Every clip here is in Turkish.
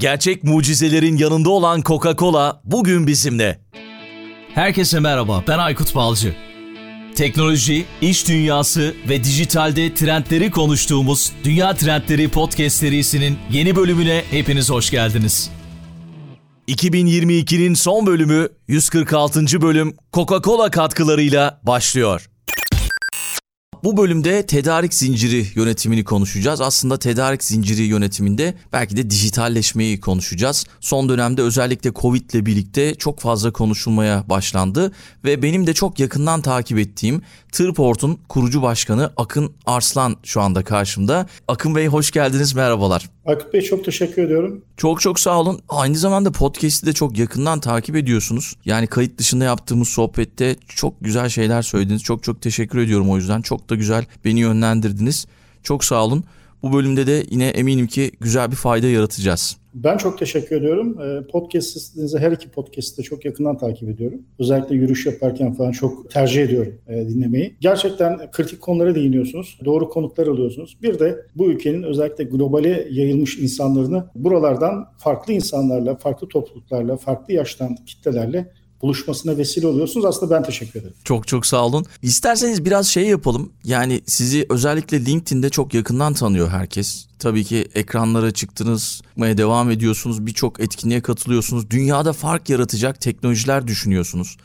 Gerçek mucizelerin yanında olan Coca-Cola bugün bizimle. Herkese merhaba, ben Aykut Balcı. Teknoloji, iş dünyası ve dijitalde trendleri konuştuğumuz Dünya Trendleri Podcast serisinin yeni bölümüne hepiniz hoş geldiniz. 2022'nin son bölümü 146. bölüm Coca-Cola katkılarıyla başlıyor. Bu bölümde tedarik zinciri yönetimini konuşacağız. Aslında tedarik zinciri yönetiminde belki de dijitalleşmeyi konuşacağız. Son dönemde özellikle Covid ile birlikte çok fazla konuşulmaya başlandı ve benim de çok yakından takip ettiğim Tırport'un kurucu başkanı Akın Arslan şu anda karşımda. Akın Bey hoş geldiniz, merhabalar. Akıp Bey çok teşekkür ediyorum. Çok çok sağ olun. Aynı zamanda podcast'i de çok yakından takip ediyorsunuz. Yani kayıt dışında yaptığımız sohbette çok güzel şeyler söylediniz. Çok çok teşekkür ediyorum o yüzden. Çok da güzel beni yönlendirdiniz. Çok sağ olun. Bu bölümde de yine eminim ki güzel bir fayda yaratacağız. Ben çok teşekkür ediyorum. Ee, podcast'inizi her iki podcast'ı da çok yakından takip ediyorum. Özellikle yürüyüş yaparken falan çok tercih ediyorum e, dinlemeyi. Gerçekten kritik konulara değiniyorsunuz. Doğru konuklar alıyorsunuz. Bir de bu ülkenin özellikle globale yayılmış insanlarını buralardan farklı insanlarla, farklı topluluklarla, farklı yaştan kitlelerle buluşmasına vesile oluyorsunuz. Aslında ben teşekkür ederim. Çok çok sağ olun. İsterseniz biraz şey yapalım. Yani sizi özellikle LinkedIn'de çok yakından tanıyor herkes. Tabii ki ekranlara çıktınız, devam ediyorsunuz. Birçok etkinliğe katılıyorsunuz. Dünyada fark yaratacak teknolojiler düşünüyorsunuz.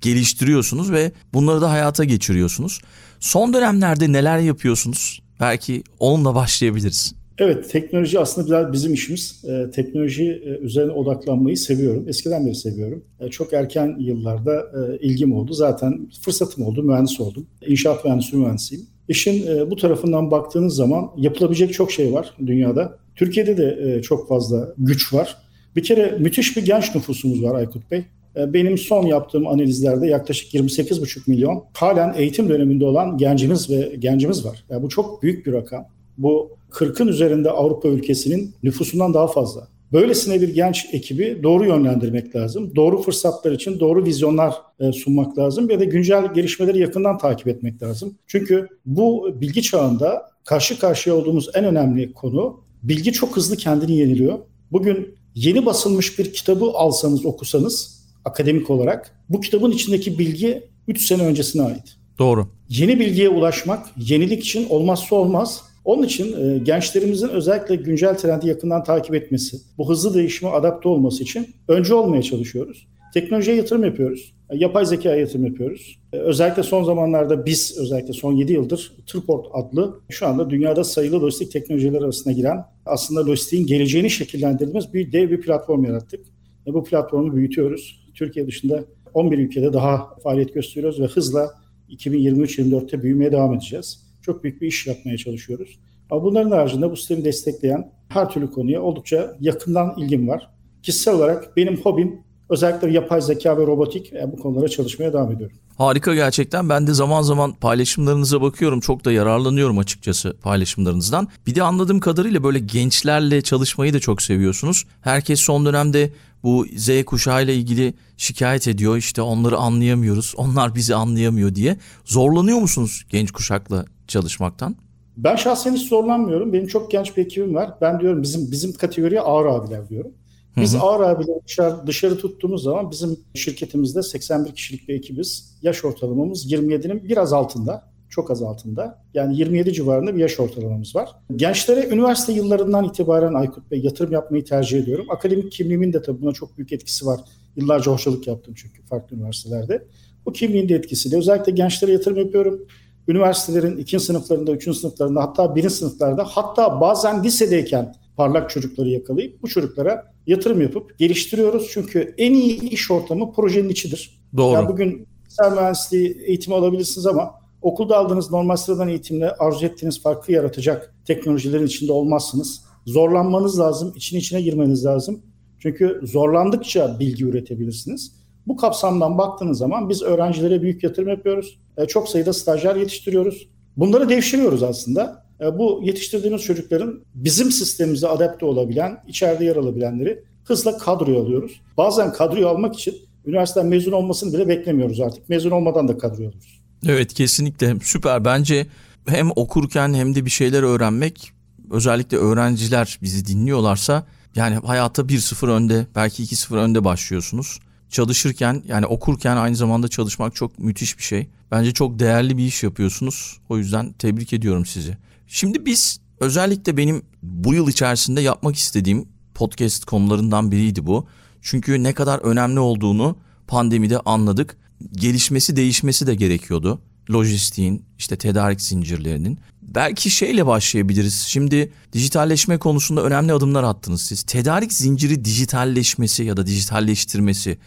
Geliştiriyorsunuz ve bunları da hayata geçiriyorsunuz. Son dönemlerde neler yapıyorsunuz? Belki onunla başlayabiliriz. Evet, teknoloji aslında biraz bizim işimiz. Ee, teknoloji e, üzerine odaklanmayı seviyorum. Eskiden beri seviyorum. E, çok erken yıllarda e, ilgim oldu. Zaten fırsatım oldu, mühendis oldum. İnşaat mühendisi mühendisiyim. İşin e, bu tarafından baktığınız zaman yapılabilecek çok şey var dünyada. Türkiye'de de e, çok fazla güç var. Bir kere müthiş bir genç nüfusumuz var Aykut Bey. E, benim son yaptığım analizlerde yaklaşık 28,5 milyon halen eğitim döneminde olan gencimiz ve gencimiz var. Yani bu çok büyük bir rakam. Bu 40'ın üzerinde Avrupa ülkesinin nüfusundan daha fazla. Böylesine bir genç ekibi doğru yönlendirmek lazım. Doğru fırsatlar için doğru vizyonlar e, sunmak lazım ya da güncel gelişmeleri yakından takip etmek lazım. Çünkü bu bilgi çağında karşı karşıya olduğumuz en önemli konu bilgi çok hızlı kendini yeniliyor. Bugün yeni basılmış bir kitabı alsanız okusanız akademik olarak bu kitabın içindeki bilgi 3 sene öncesine ait. Doğru. Yeni bilgiye ulaşmak yenilik için olmazsa olmaz onun için e, gençlerimizin özellikle güncel trendi yakından takip etmesi, bu hızlı değişime adapte olması için önce olmaya çalışıyoruz. Teknolojiye yatırım yapıyoruz. E, yapay zeka yatırım yapıyoruz. E, özellikle son zamanlarda biz özellikle son 7 yıldır Tırport adlı şu anda dünyada sayılı lojistik teknolojiler arasına giren aslında lojistiğin geleceğini şekillendirdiğimiz bir dev bir platform yarattık. E, bu platformu büyütüyoruz. Türkiye dışında 11 ülkede daha faaliyet gösteriyoruz ve hızla 2023-24'te büyümeye devam edeceğiz çok büyük bir iş yapmaya çalışıyoruz. Ama bunların haricinde bu sistemi destekleyen her türlü konuya oldukça yakından ilgim var. Kişisel olarak benim hobim özellikle yapay zeka ve robotik e, bu konulara çalışmaya devam ediyorum. Harika gerçekten. Ben de zaman zaman paylaşımlarınıza bakıyorum. Çok da yararlanıyorum açıkçası paylaşımlarınızdan. Bir de anladığım kadarıyla böyle gençlerle çalışmayı da çok seviyorsunuz. Herkes son dönemde bu Z kuşağı ile ilgili şikayet ediyor. İşte onları anlayamıyoruz. Onlar bizi anlayamıyor diye. Zorlanıyor musunuz genç kuşakla çalışmaktan? Ben şahsen hiç zorlanmıyorum. Benim çok genç bir ekibim var. Ben diyorum bizim bizim kategoriye ağır abiler diyorum. Biz hı hı. ağır abileri dışarı, dışarı tuttuğumuz zaman bizim şirketimizde 81 kişilik bir ekibiz. Yaş ortalamamız 27'nin biraz altında. Çok az altında. Yani 27 civarında bir yaş ortalamamız var. Gençlere üniversite yıllarından itibaren Aykut Bey yatırım yapmayı tercih ediyorum. Akademik kimliğimin de tabii buna çok büyük etkisi var. Yıllarca hocalık yaptım çünkü farklı üniversitelerde. Bu kimliğin de etkisiyle özellikle gençlere yatırım yapıyorum üniversitelerin ikinci sınıflarında, üçüncü sınıflarında hatta birinci sınıflarda hatta bazen lisedeyken parlak çocukları yakalayıp bu çocuklara yatırım yapıp geliştiriyoruz. Çünkü en iyi iş ortamı projenin içidir. Doğru. Yani bugün bilgisayar mühendisliği eğitimi alabilirsiniz ama okulda aldığınız normal sıradan eğitimle arzu ettiğiniz farkı yaratacak teknolojilerin içinde olmazsınız. Zorlanmanız lazım, için içine girmeniz lazım. Çünkü zorlandıkça bilgi üretebilirsiniz. Bu kapsamdan baktığınız zaman biz öğrencilere büyük yatırım yapıyoruz. E, çok sayıda stajyer yetiştiriyoruz. Bunları devşiriyoruz aslında. E, bu yetiştirdiğimiz çocukların bizim sistemimize adapte olabilen, içeride yer alabilenleri hızla kadroya alıyoruz. Bazen kadroyu almak için üniversiteden mezun olmasını bile beklemiyoruz artık. Mezun olmadan da kadroya alıyoruz. Evet kesinlikle süper. Bence hem okurken hem de bir şeyler öğrenmek özellikle öğrenciler bizi dinliyorlarsa Yani hayata 1-0 önde, belki 2-0 önde başlıyorsunuz. Çalışırken yani okurken aynı zamanda çalışmak çok müthiş bir şey. Bence çok değerli bir iş yapıyorsunuz. O yüzden tebrik ediyorum sizi. Şimdi biz özellikle benim bu yıl içerisinde yapmak istediğim podcast konularından biriydi bu. Çünkü ne kadar önemli olduğunu pandemide anladık. Gelişmesi, değişmesi de gerekiyordu. Lojistiğin, işte tedarik zincirlerinin. Belki şeyle başlayabiliriz. Şimdi dijitalleşme konusunda önemli adımlar attınız siz. Tedarik zinciri dijitalleşmesi ya da dijitalleştirmesi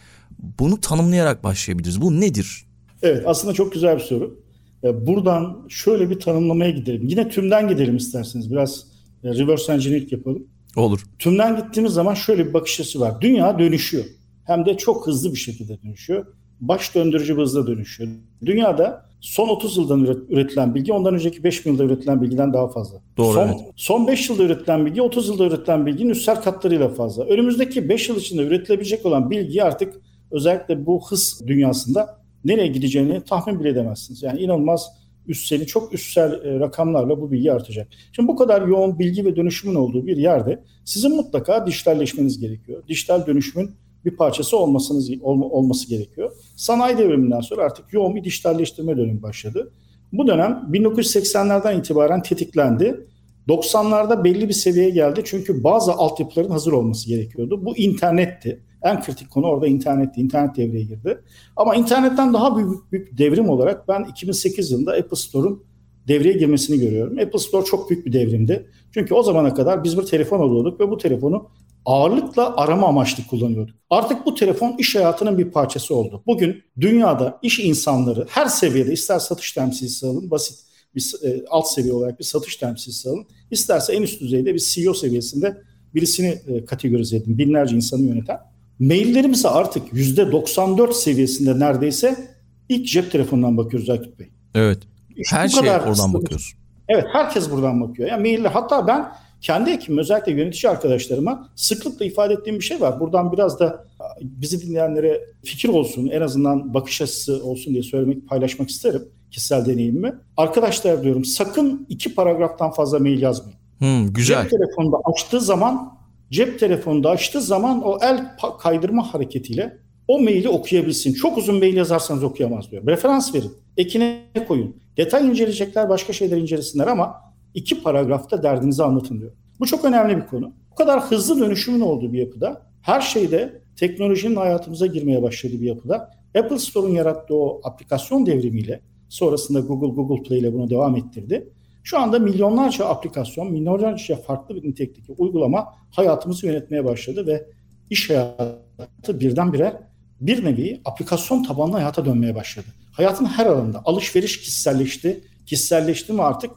bunu tanımlayarak başlayabiliriz. Bu nedir? Evet aslında çok güzel bir soru. E, buradan şöyle bir tanımlamaya gidelim. Yine tümden gidelim isterseniz. Biraz e, reverse engineering yapalım. Olur. Tümden gittiğimiz zaman şöyle bir bakış açısı var. Dünya dönüşüyor. Hem de çok hızlı bir şekilde dönüşüyor. Baş döndürücü bir hızla dönüşüyor. Dünyada son 30 yıldan üretilen bilgi ondan önceki 5 yılda üretilen bilgiden daha fazla. Doğru. Son, evet. son 5 yılda üretilen bilgi 30 yılda üretilen bilginin üstel katlarıyla fazla. Önümüzdeki 5 yıl içinde üretilebilecek olan bilgi artık özellikle bu hız dünyasında nereye gideceğini tahmin bile edemezsiniz. Yani inanılmaz üstseli, çok üstsel e, rakamlarla bu bilgi artacak. Şimdi bu kadar yoğun bilgi ve dönüşümün olduğu bir yerde sizin mutlaka dijitalleşmeniz gerekiyor. Dijital dönüşümün bir parçası olmasınız olması gerekiyor. Sanayi devriminden sonra artık yoğun bir dijitalleştirme dönemi başladı. Bu dönem 1980'lerden itibaren tetiklendi. 90'larda belli bir seviyeye geldi çünkü bazı altyapıların hazır olması gerekiyordu. Bu internetti. En kritik konu orada internetti. İnternet devreye girdi. Ama internetten daha büyük, büyük devrim olarak ben 2008 yılında Apple Store'un devreye girmesini görüyorum. Apple Store çok büyük bir devrimdi. Çünkü o zamana kadar biz bir telefon alıyorduk ve bu telefonu ağırlıkla arama amaçlı kullanıyorduk. Artık bu telefon iş hayatının bir parçası oldu. Bugün dünyada iş insanları her seviyede ister satış temsilcisi alın, basit bir e, alt seviye olarak bir satış temsilcisi alın, isterse en üst düzeyde bir CEO seviyesinde birisini e, kategorize edin, binlerce insanı yöneten. Maillerimize artık %94 seviyesinde neredeyse ilk cep telefonundan bakıyoruz Aykut Bey. Evet. Her şey oradan bakıyoruz. Evet herkes buradan bakıyor. Yani mailler hatta ben kendi ekibim özellikle yönetici arkadaşlarıma sıklıkla ifade ettiğim bir şey var. Buradan biraz da bizi dinleyenlere fikir olsun, en azından bakış açısı olsun diye söylemek, paylaşmak isterim kişisel deneyimimi. Arkadaşlar diyorum sakın iki paragraftan fazla mail yazmayın. Hmm, güzel. Cep telefonunda açtığı zaman cep telefonunda açtığı zaman o el kaydırma hareketiyle o maili okuyabilsin. Çok uzun mail yazarsanız okuyamaz diyor. Referans verin. Ekine koyun. Detay inceleyecekler başka şeyler incelesinler ama iki paragrafta derdinizi anlatın diyor. Bu çok önemli bir konu. Bu kadar hızlı dönüşümün olduğu bir yapıda her şeyde teknolojinin hayatımıza girmeye başladığı bir yapıda Apple Store'un yarattığı o aplikasyon devrimiyle sonrasında Google Google Play ile bunu devam ettirdi. Şu anda milyonlarca aplikasyon, milyonlarca farklı bir nitelikteki uygulama hayatımızı yönetmeye başladı ve iş hayatı birdenbire bir nevi aplikasyon tabanlı hayata dönmeye başladı. Hayatın her alanında alışveriş kişiselleşti. Kişiselleşti mi artık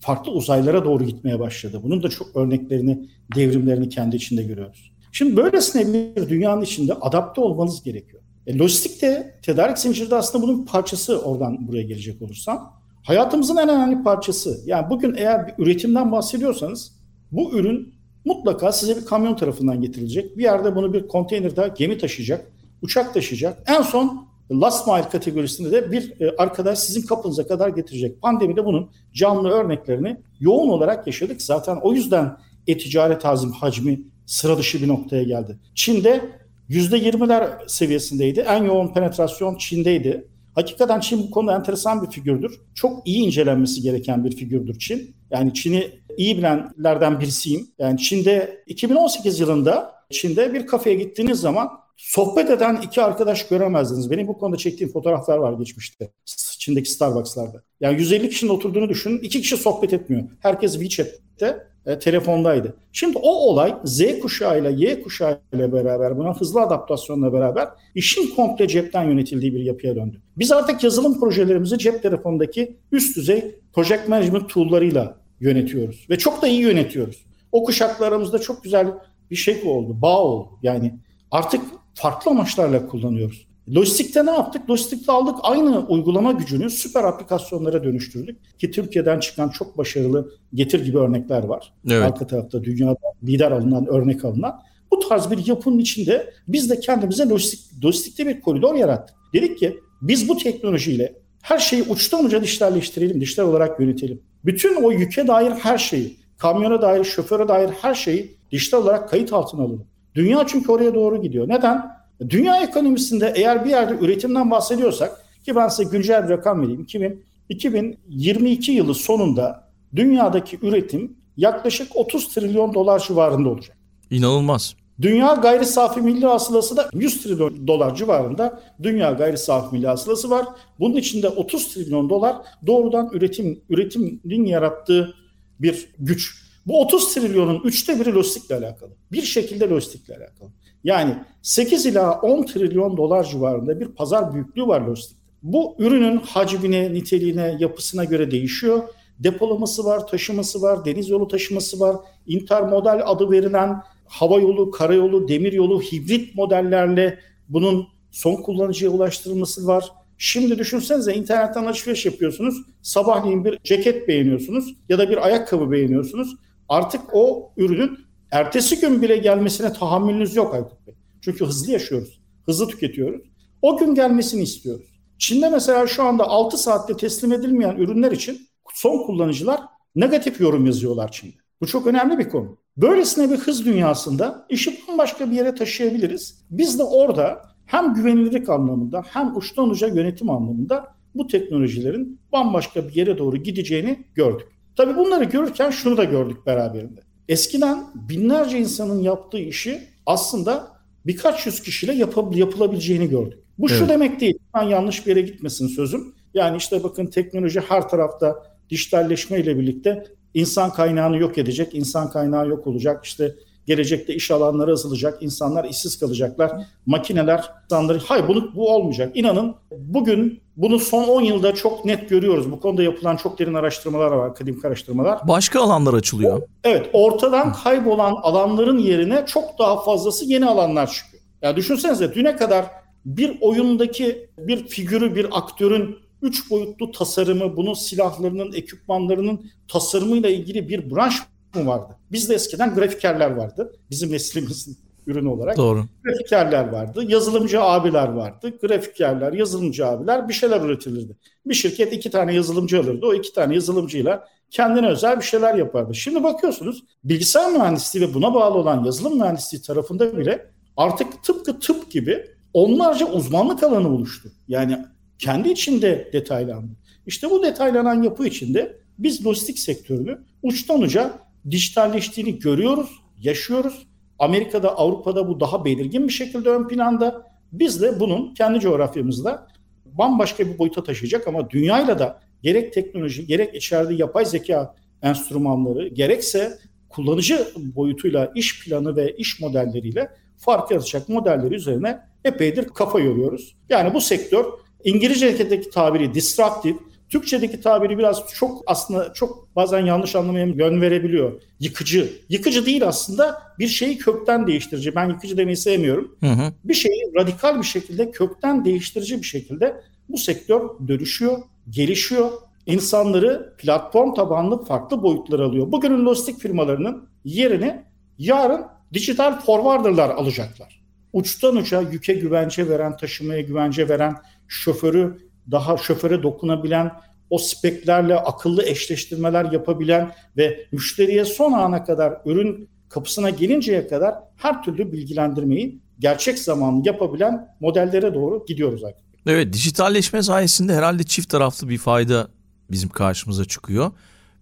farklı uzaylara doğru gitmeye başladı. Bunun da çok örneklerini, devrimlerini kendi içinde görüyoruz. Şimdi böylesine bir dünyanın içinde adapte olmanız gerekiyor. E, lojistik de tedarik zinciri de aslında bunun parçası oradan buraya gelecek olursam. Hayatımızın en önemli parçası. Yani bugün eğer bir üretimden bahsediyorsanız bu ürün mutlaka size bir kamyon tarafından getirilecek. Bir yerde bunu bir konteynerde gemi taşıyacak, uçak taşıyacak. En son last mile kategorisinde de bir e, arkadaş sizin kapınıza kadar getirecek. Pandemide bunun canlı örneklerini yoğun olarak yaşadık. Zaten o yüzden e-ticaret hazim hacmi sıra dışı bir noktaya geldi. Çin'de %20'ler seviyesindeydi. En yoğun penetrasyon Çin'deydi. Hakikaten Çin bu konuda enteresan bir figürdür. Çok iyi incelenmesi gereken bir figürdür Çin. Yani Çin'i iyi bilenlerden birisiyim. Yani Çin'de 2018 yılında Çin'de bir kafeye gittiğiniz zaman sohbet eden iki arkadaş göremezdiniz. Benim bu konuda çektiğim fotoğraflar var geçmişte. Çin'deki Starbucks'larda. Yani 150 kişinin oturduğunu düşünün. iki kişi sohbet etmiyor. Herkes WeChat'te e, telefondaydı. Şimdi o olay Z kuşağıyla Y kuşağıyla beraber buna hızlı adaptasyonla beraber işin komple cepten yönetildiği bir yapıya döndü. Biz artık yazılım projelerimizi cep telefondaki üst düzey project management tool'larıyla yönetiyoruz ve çok da iyi yönetiyoruz. O kuşakla aramızda çok güzel bir şey oldu, bağ oldu. Yani artık farklı amaçlarla kullanıyoruz. Lojistikte ne yaptık? Lojistikte aldık aynı uygulama gücünü süper aplikasyonlara dönüştürdük. Ki Türkiye'den çıkan çok başarılı getir gibi örnekler var. Evet. Arka tarafta dünyada lider alınan, örnek alınan. Bu tarz bir yapının içinde biz de kendimize lojistik, lojistikte bir koridor yarattık. Dedik ki biz bu teknolojiyle her şeyi uçtan uca dijitalleştirelim, dijital olarak yönetelim. Bütün o yüke dair her şeyi, kamyona dair, şoföre dair her şeyi dijital olarak kayıt altına alınıp dünya çünkü oraya doğru gidiyor. Neden? Dünya ekonomisinde eğer bir yerde üretimden bahsediyorsak ki ben size güncel bir rakam vereyim. 2000, 2022 yılı sonunda dünyadaki üretim yaklaşık 30 trilyon dolar civarında olacak. İnanılmaz. Dünya gayri safi milli hasılası da 100 trilyon dolar civarında dünya gayri safi milli hasılası var. Bunun içinde 30 trilyon dolar doğrudan üretim üretimin yarattığı bir güç. Bu 30 trilyonun üçte biri lojistikle alakalı. Bir şekilde lojistikle alakalı. Yani 8 ila 10 trilyon dolar civarında bir pazar büyüklüğü var lojistikte. Bu ürünün hacmine, niteliğine, yapısına göre değişiyor. Depolaması var, taşıması var, deniz yolu taşıması var. Intermodal adı verilen hava yolu, karayolu, demir yolu, hibrit modellerle bunun son kullanıcıya ulaştırılması var. Şimdi düşünsenize internetten alışveriş yapıyorsunuz. Sabahleyin bir ceket beğeniyorsunuz ya da bir ayakkabı beğeniyorsunuz. Artık o ürünün ertesi gün bile gelmesine tahammülünüz yok Aykut Bey. Çünkü hızlı yaşıyoruz. Hızlı tüketiyoruz. O gün gelmesini istiyoruz. Çin'de mesela şu anda 6 saatte teslim edilmeyen ürünler için son kullanıcılar negatif yorum yazıyorlar Çin'de. Bu çok önemli bir konu. Böylesine bir hız dünyasında işi bambaşka bir yere taşıyabiliriz. Biz de orada hem güvenilirlik anlamında hem uçtan uca yönetim anlamında bu teknolojilerin bambaşka bir yere doğru gideceğini gördük. Tabii bunları görürken şunu da gördük beraberinde. Eskiden binlerce insanın yaptığı işi aslında birkaç yüz kişiyle yapab- yapılabileceğini gördük. Bu evet. şu demek değil. Ben yanlış bir yere gitmesin sözüm. Yani işte bakın teknoloji her tarafta dijitalleşme ile birlikte insan kaynağını yok edecek, insan kaynağı yok olacak. İşte gelecekte iş alanları azalacak, insanlar işsiz kalacaklar, makineler insanları hayır bunu bu olmayacak. İnanın bugün bunu son 10 yılda çok net görüyoruz. Bu konuda yapılan çok derin araştırmalar var, akademik araştırmalar. Başka alanlar açılıyor. Evet, ortadan kaybolan alanların yerine çok daha fazlası yeni alanlar çıkıyor. Ya yani düşünsenize düne kadar bir oyundaki bir figürü, bir aktörün üç boyutlu tasarımı, bunun silahlarının, ekipmanlarının tasarımıyla ilgili bir branş mı vardı? Bizde eskiden grafikerler vardı. Bizim neslimizin ürünü olarak. Doğru. Grafikerler vardı, yazılımcı abiler vardı. Grafikerler, yazılımcı abiler bir şeyler üretilirdi. Bir şirket iki tane yazılımcı alırdı. O iki tane yazılımcıyla kendine özel bir şeyler yapardı. Şimdi bakıyorsunuz bilgisayar mühendisliği ve buna bağlı olan yazılım mühendisliği tarafında bile artık tıpkı tıp gibi onlarca uzmanlık alanı oluştu. Yani kendi içinde detaylandı. İşte bu detaylanan yapı içinde biz lojistik sektörünü uçtan uca dijitalleştiğini görüyoruz, yaşıyoruz. Amerika'da, Avrupa'da bu daha belirgin bir şekilde ön planda. Biz de bunun kendi coğrafyamızda bambaşka bir boyuta taşıyacak ama dünyayla da gerek teknoloji, gerek içeride yapay zeka enstrümanları, gerekse kullanıcı boyutuyla iş planı ve iş modelleriyle fark yaratacak modelleri üzerine epeydir kafa yoruyoruz. Yani bu sektör İngilizce'deki tabiri disruptive, Türkçedeki tabiri biraz çok aslında çok bazen yanlış anlamaya yön verebiliyor. Yıkıcı. Yıkıcı değil aslında bir şeyi kökten değiştirici. Ben yıkıcı demeyi sevmiyorum. Hı hı. Bir şeyi radikal bir şekilde kökten değiştirici bir şekilde bu sektör dönüşüyor, gelişiyor. İnsanları platform tabanlı farklı boyutlar alıyor. Bugünün lojistik firmalarının yerini yarın dijital forwarderlar alacaklar. Uçtan uca yüke güvence veren, taşımaya güvence veren, şoförü daha şoföre dokunabilen, o speklerle akıllı eşleştirmeler yapabilen ve müşteriye son ana kadar ürün kapısına gelinceye kadar her türlü bilgilendirmeyi gerçek zamanlı yapabilen modellere doğru gidiyoruz artık. Evet dijitalleşme sayesinde herhalde çift taraflı bir fayda bizim karşımıza çıkıyor.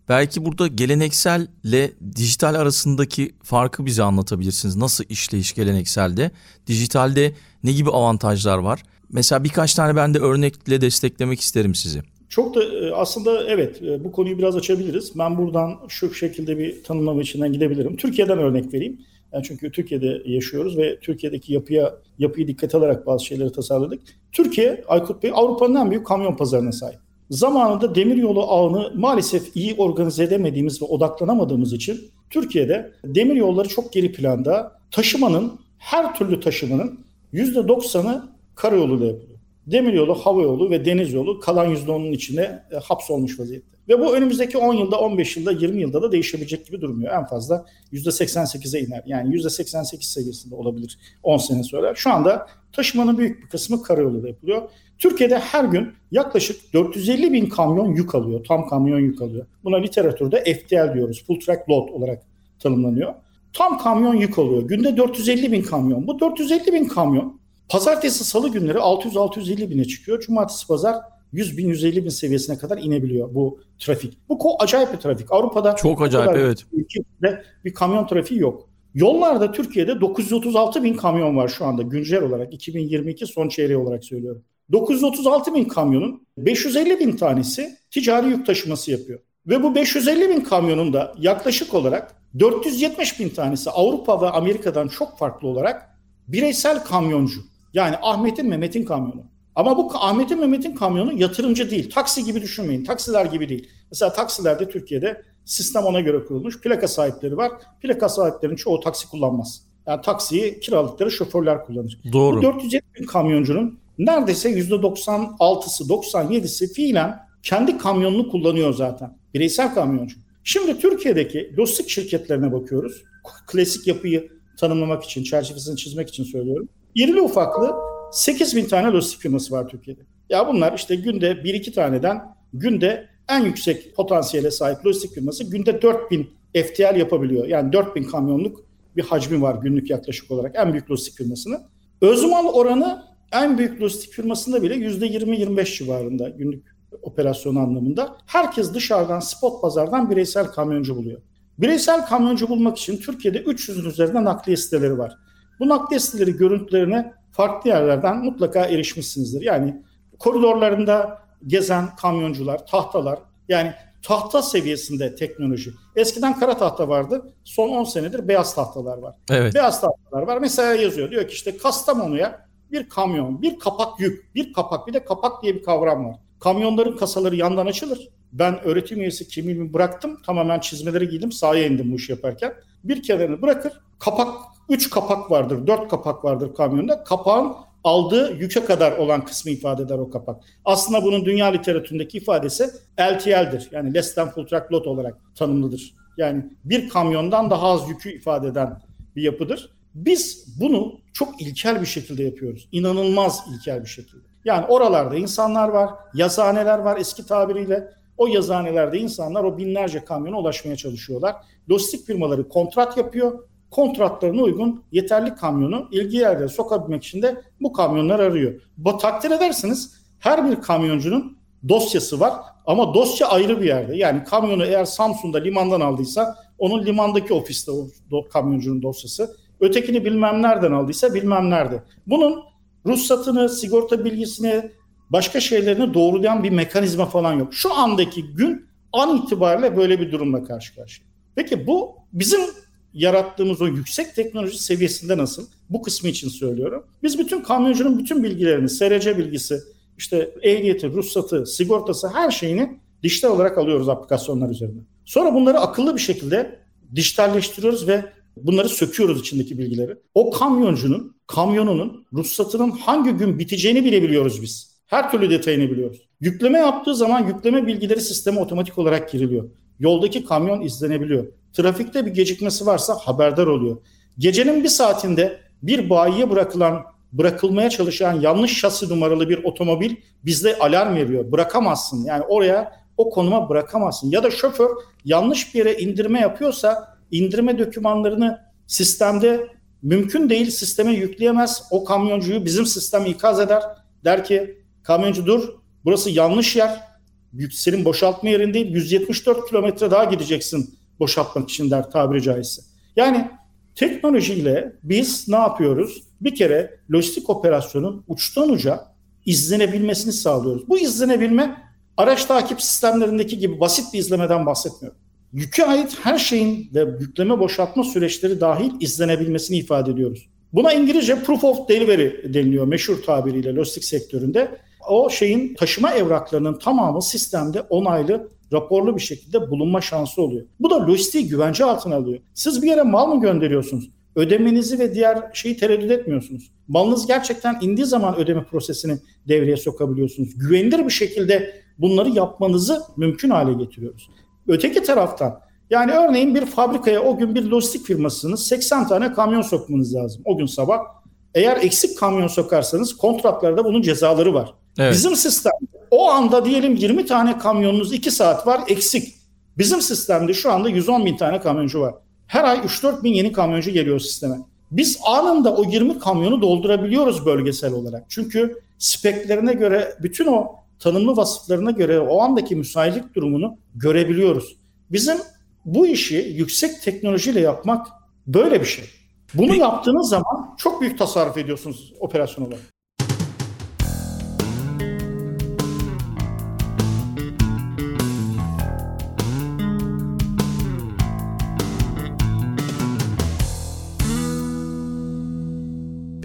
Belki burada gelenekselle dijital arasındaki farkı bize anlatabilirsiniz. Nasıl işleyiş gelenekselde? Dijitalde ne gibi avantajlar var? Mesela birkaç tane ben de örnekle desteklemek isterim sizi. Çok da e, aslında evet e, bu konuyu biraz açabiliriz. Ben buradan şu şekilde bir tanımlama içinden gidebilirim. Türkiye'den örnek vereyim. Yani çünkü Türkiye'de yaşıyoruz ve Türkiye'deki yapıya yapıyı dikkat alarak bazı şeyleri tasarladık. Türkiye, Aykut Bey Avrupa'nın en büyük kamyon pazarına sahip. Zamanında demiryolu ağını maalesef iyi organize edemediğimiz ve odaklanamadığımız için Türkiye'de demiryolları çok geri planda. Taşımanın, her türlü taşımanın %90'ı karayoluyla yapılıyor. Demiryolu, hava yolu ve deniz yolu kalan %10'un içine e, hapsolmuş vaziyette. Ve bu önümüzdeki 10 yılda, 15 yılda, 20 yılda da değişebilecek gibi durmuyor. En fazla %88'e iner. Yani %88 seviyesinde olabilir 10 sene sonra. Şu anda taşımanın büyük bir kısmı karayoluyla yapılıyor. Türkiye'de her gün yaklaşık 450 bin kamyon yük alıyor. Tam kamyon yük alıyor. Buna literatürde FTL diyoruz. Full Track Load olarak tanımlanıyor. tam kamyon yük oluyor. Günde 450 bin kamyon. Bu 450 bin kamyon pazartesi salı günleri 600-650 bine çıkıyor. Cumartesi pazar 100 bin 150 bin seviyesine kadar inebiliyor bu trafik. Bu ko- acayip bir trafik. Avrupa'da Çok acayip, evet. ülkede bir kamyon trafiği yok. Yollarda Türkiye'de 936 bin kamyon var şu anda güncel olarak 2022 son çeyreği olarak söylüyorum. 936 bin kamyonun 550 bin tanesi ticari yük taşıması yapıyor. Ve bu 550 bin kamyonun da yaklaşık olarak 470 bin tanesi Avrupa ve Amerika'dan çok farklı olarak bireysel kamyoncu. Yani Ahmet'in Mehmet'in kamyonu. Ama bu Ahmet'in Mehmet'in kamyonu yatırımcı değil. Taksi gibi düşünmeyin. Taksiler gibi değil. Mesela taksilerde Türkiye'de sistem ona göre kurulmuş. Plaka sahipleri var. Plaka sahiplerinin çoğu taksi kullanmaz. Yani taksiyi kiralıkları şoförler kullanır. Doğru. Bu 470 bin kamyoncunun neredeyse %96'sı 97'si fiilen kendi kamyonunu kullanıyor zaten. Bireysel kamyoncu. Şimdi Türkiye'deki lojistik şirketlerine bakıyoruz. Klasik yapıyı tanımlamak için, çerçevesini çizmek için söylüyorum. İrili ufaklı 8 bin tane lojistik firması var Türkiye'de. Ya bunlar işte günde 1-2 taneden günde en yüksek potansiyele sahip lojistik firması günde 4 bin FTL yapabiliyor. Yani 4 bin kamyonluk bir hacmi var günlük yaklaşık olarak en büyük lojistik firmasının. Özmal oranı en büyük lojistik firmasında bile %20-25 civarında günlük operasyon anlamında. Herkes dışarıdan spot pazardan bireysel kamyoncu buluyor. Bireysel kamyoncu bulmak için Türkiye'de 300'ün üzerinde nakliye siteleri var. Bu nakliye siteleri görüntülerine farklı yerlerden mutlaka erişmişsinizdir. Yani koridorlarında gezen kamyoncular, tahtalar yani tahta seviyesinde teknoloji. Eskiden kara tahta vardı. Son 10 senedir beyaz tahtalar var. Evet. Beyaz tahtalar var. Mesela yazıyor. Diyor ki işte Kastamonu'ya bir kamyon, bir kapak yük, bir kapak bir de kapak diye bir kavram var. Kamyonların kasaları yandan açılır. Ben öğretim üyesi kimliğimi bıraktım. Tamamen çizmeleri giydim. Sahaya indim bu işi yaparken. Bir kenarını bırakır. Kapak, üç kapak vardır, dört kapak vardır kamyonda. Kapağın aldığı yüke kadar olan kısmı ifade eder o kapak. Aslında bunun dünya literatüründeki ifadesi LTL'dir. Yani less than full truck load olarak tanımlıdır. Yani bir kamyondan daha az yükü ifade eden bir yapıdır. Biz bunu çok ilkel bir şekilde yapıyoruz. İnanılmaz ilkel bir şekilde. Yani oralarda insanlar var, yazıhaneler var eski tabiriyle. O yazıhanelerde insanlar o binlerce kamyona ulaşmaya çalışıyorlar. Lojistik firmaları kontrat yapıyor. Kontratlarına uygun yeterli kamyonu ilgi yerlere sokabilmek için de bu kamyonlar arıyor. Bu takdir edersiniz her bir kamyoncunun dosyası var ama dosya ayrı bir yerde. Yani kamyonu eğer Samsun'da limandan aldıysa onun limandaki ofiste o kamyoncunun dosyası. Ötekini bilmem nereden aldıysa bilmem nerede. Bunun ruhsatını, sigorta bilgisini, başka şeylerini doğrulayan bir mekanizma falan yok. Şu andaki gün an itibariyle böyle bir durumla karşı karşıya. Peki bu bizim yarattığımız o yüksek teknoloji seviyesinde nasıl? Bu kısmı için söylüyorum. Biz bütün kamyoncunun bütün bilgilerini, SRC bilgisi, işte ehliyeti, ruhsatı, sigortası her şeyini dijital olarak alıyoruz aplikasyonlar üzerinden. Sonra bunları akıllı bir şekilde dijitalleştiriyoruz ve bunları söküyoruz içindeki bilgileri. O kamyoncunun, kamyonunun, ruhsatının hangi gün biteceğini bile biliyoruz biz. Her türlü detayını biliyoruz. Yükleme yaptığı zaman yükleme bilgileri sisteme otomatik olarak giriliyor. Yoldaki kamyon izlenebiliyor. Trafikte bir gecikmesi varsa haberdar oluyor. Gecenin bir saatinde bir bayiye bırakılan, bırakılmaya çalışan yanlış şasi numaralı bir otomobil bizde alarm veriyor. Bırakamazsın. Yani oraya o konuma bırakamazsın. Ya da şoför yanlış bir yere indirme yapıyorsa indirme dokümanlarını sistemde mümkün değil sisteme yükleyemez. O kamyoncuyu bizim sistem ikaz eder. Der ki kamyoncu dur burası yanlış yer. Senin boşaltma yerin değil 174 kilometre daha gideceksin boşaltmak için der tabiri caizse. Yani teknolojiyle biz ne yapıyoruz? Bir kere lojistik operasyonun uçtan uca izlenebilmesini sağlıyoruz. Bu izlenebilme araç takip sistemlerindeki gibi basit bir izlemeden bahsetmiyorum. Yüke ait her şeyin ve yükleme boşaltma süreçleri dahil izlenebilmesini ifade ediyoruz. Buna İngilizce proof of delivery deniliyor meşhur tabiriyle lojistik sektöründe. O şeyin taşıma evraklarının tamamı sistemde onaylı, raporlu bir şekilde bulunma şansı oluyor. Bu da lojistiği güvence altına alıyor. Siz bir yere mal mı gönderiyorsunuz? Ödemenizi ve diğer şeyi tereddüt etmiyorsunuz. Malınız gerçekten indiği zaman ödeme prosesini devreye sokabiliyorsunuz. Güvenilir bir şekilde bunları yapmanızı mümkün hale getiriyoruz. Öteki taraftan yani örneğin bir fabrikaya o gün bir lojistik firmasınız 80 tane kamyon sokmanız lazım o gün sabah. Eğer eksik kamyon sokarsanız kontratlarda bunun cezaları var. Evet. Bizim sistem o anda diyelim 20 tane kamyonunuz 2 saat var eksik. Bizim sistemde şu anda 110 bin tane kamyoncu var. Her ay 3-4 bin yeni kamyoncu geliyor sisteme. Biz anında o 20 kamyonu doldurabiliyoruz bölgesel olarak. Çünkü speklerine göre bütün o tanımlı vasıflarına göre o andaki müsaitlik durumunu görebiliyoruz. Bizim bu işi yüksek teknolojiyle yapmak böyle bir şey. Bunu Peki. yaptığınız zaman çok büyük tasarruf ediyorsunuz operasyon olarak.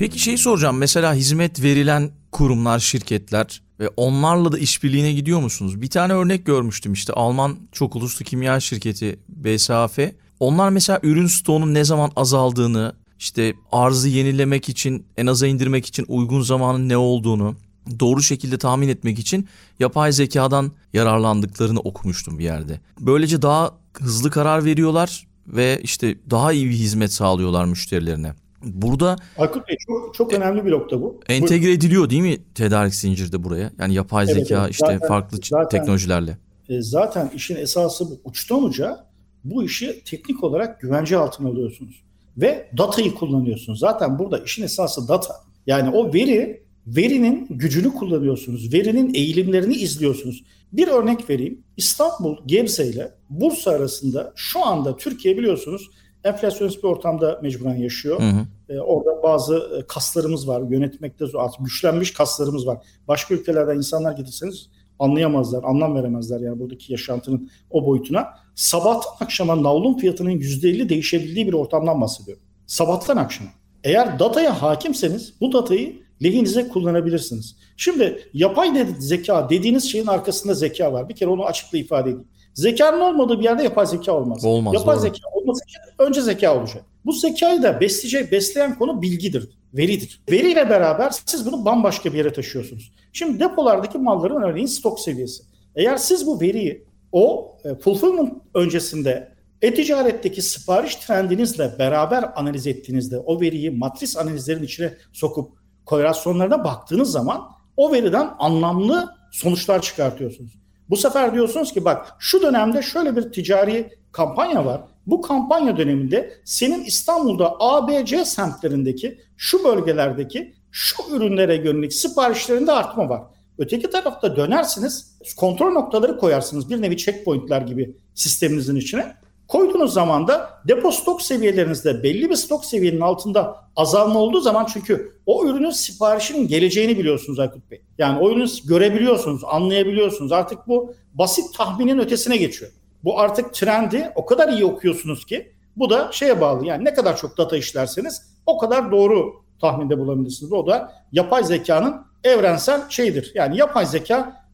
Peki şey soracağım. Mesela hizmet verilen kurumlar, şirketler ve onlarla da işbirliğine gidiyor musunuz? Bir tane örnek görmüştüm işte Alman çok uluslu kimya şirketi BSAF. Onlar mesela ürün stoğunun ne zaman azaldığını, işte arzı yenilemek için, en aza indirmek için uygun zamanın ne olduğunu doğru şekilde tahmin etmek için yapay zekadan yararlandıklarını okumuştum bir yerde. Böylece daha hızlı karar veriyorlar ve işte daha iyi bir hizmet sağlıyorlar müşterilerine. Burada Aykut Bey çok, çok önemli bir nokta bu. entegre ediliyor değil mi tedarik zincirde buraya? Yani yapay Evet, zeka evet. işte Zaten- farklı ç- zaten- teknolojilerle. E, zaten işin esası bu. Uçtan uca bu işi teknik olarak güvence altına alıyorsunuz. Ve datayı kullanıyorsunuz. Zaten burada işin esası data. Yani o veri, verinin gücünü kullanıyorsunuz. Verinin eğilimlerini izliyorsunuz. Bir örnek vereyim. İstanbul, Gebze ile Bursa arasında şu anda Türkiye biliyorsunuz enflasyonist bir ortamda mecburen yaşıyor. Hı hı. E, orada bazı e, kaslarımız var. Yönetmekte. Artık güçlenmiş kaslarımız var. Başka ülkelerden insanlar getirseniz anlayamazlar, anlam veremezler yani buradaki yaşantının o boyutuna. Sabahtan akşama navlun fiyatının %50 değişebildiği bir ortamdan bahsediyorum. Sabahtan akşama. Eğer dataya hakimseniz bu datayı lehinize kullanabilirsiniz. Şimdi yapay zeka dediğiniz şeyin arkasında zeka var. Bir kere onu açıkla ifade edeyim. Zekanın olmadığı bir yerde yapay zeka olmaz. Olmaz, yapay doğru. zeka olması için önce zeka olacak. Bu zekayı da besleyecek, besleyen konu bilgidir, veridir. Veriyle beraber siz bunu bambaşka bir yere taşıyorsunuz. Şimdi depolardaki malların örneğin stok seviyesi. Eğer siz bu veriyi o e, fulfillment öncesinde e-ticaretteki sipariş trendinizle beraber analiz ettiğinizde o veriyi matris analizlerin içine sokup korelasyonlarına baktığınız zaman o veriden anlamlı sonuçlar çıkartıyorsunuz. Bu sefer diyorsunuz ki bak şu dönemde şöyle bir ticari kampanya var. Bu kampanya döneminde senin İstanbul'da A, B, C semtlerindeki şu bölgelerdeki şu ürünlere yönelik siparişlerinde artma var. Öteki tarafta dönersiniz kontrol noktaları koyarsınız bir nevi checkpointler gibi sisteminizin içine. Koyduğunuz zaman da depo stok seviyelerinizde belli bir stok seviyenin altında azalma olduğu zaman çünkü o ürünün siparişinin geleceğini biliyorsunuz Aykut Bey. Yani o ürünü görebiliyorsunuz, anlayabiliyorsunuz. Artık bu basit tahminin ötesine geçiyor. Bu artık trendi o kadar iyi okuyorsunuz ki bu da şeye bağlı. Yani ne kadar çok data işlerseniz o kadar doğru tahminde bulabilirsiniz. O da yapay zekanın evrensel şeyidir. Yani yapay zeka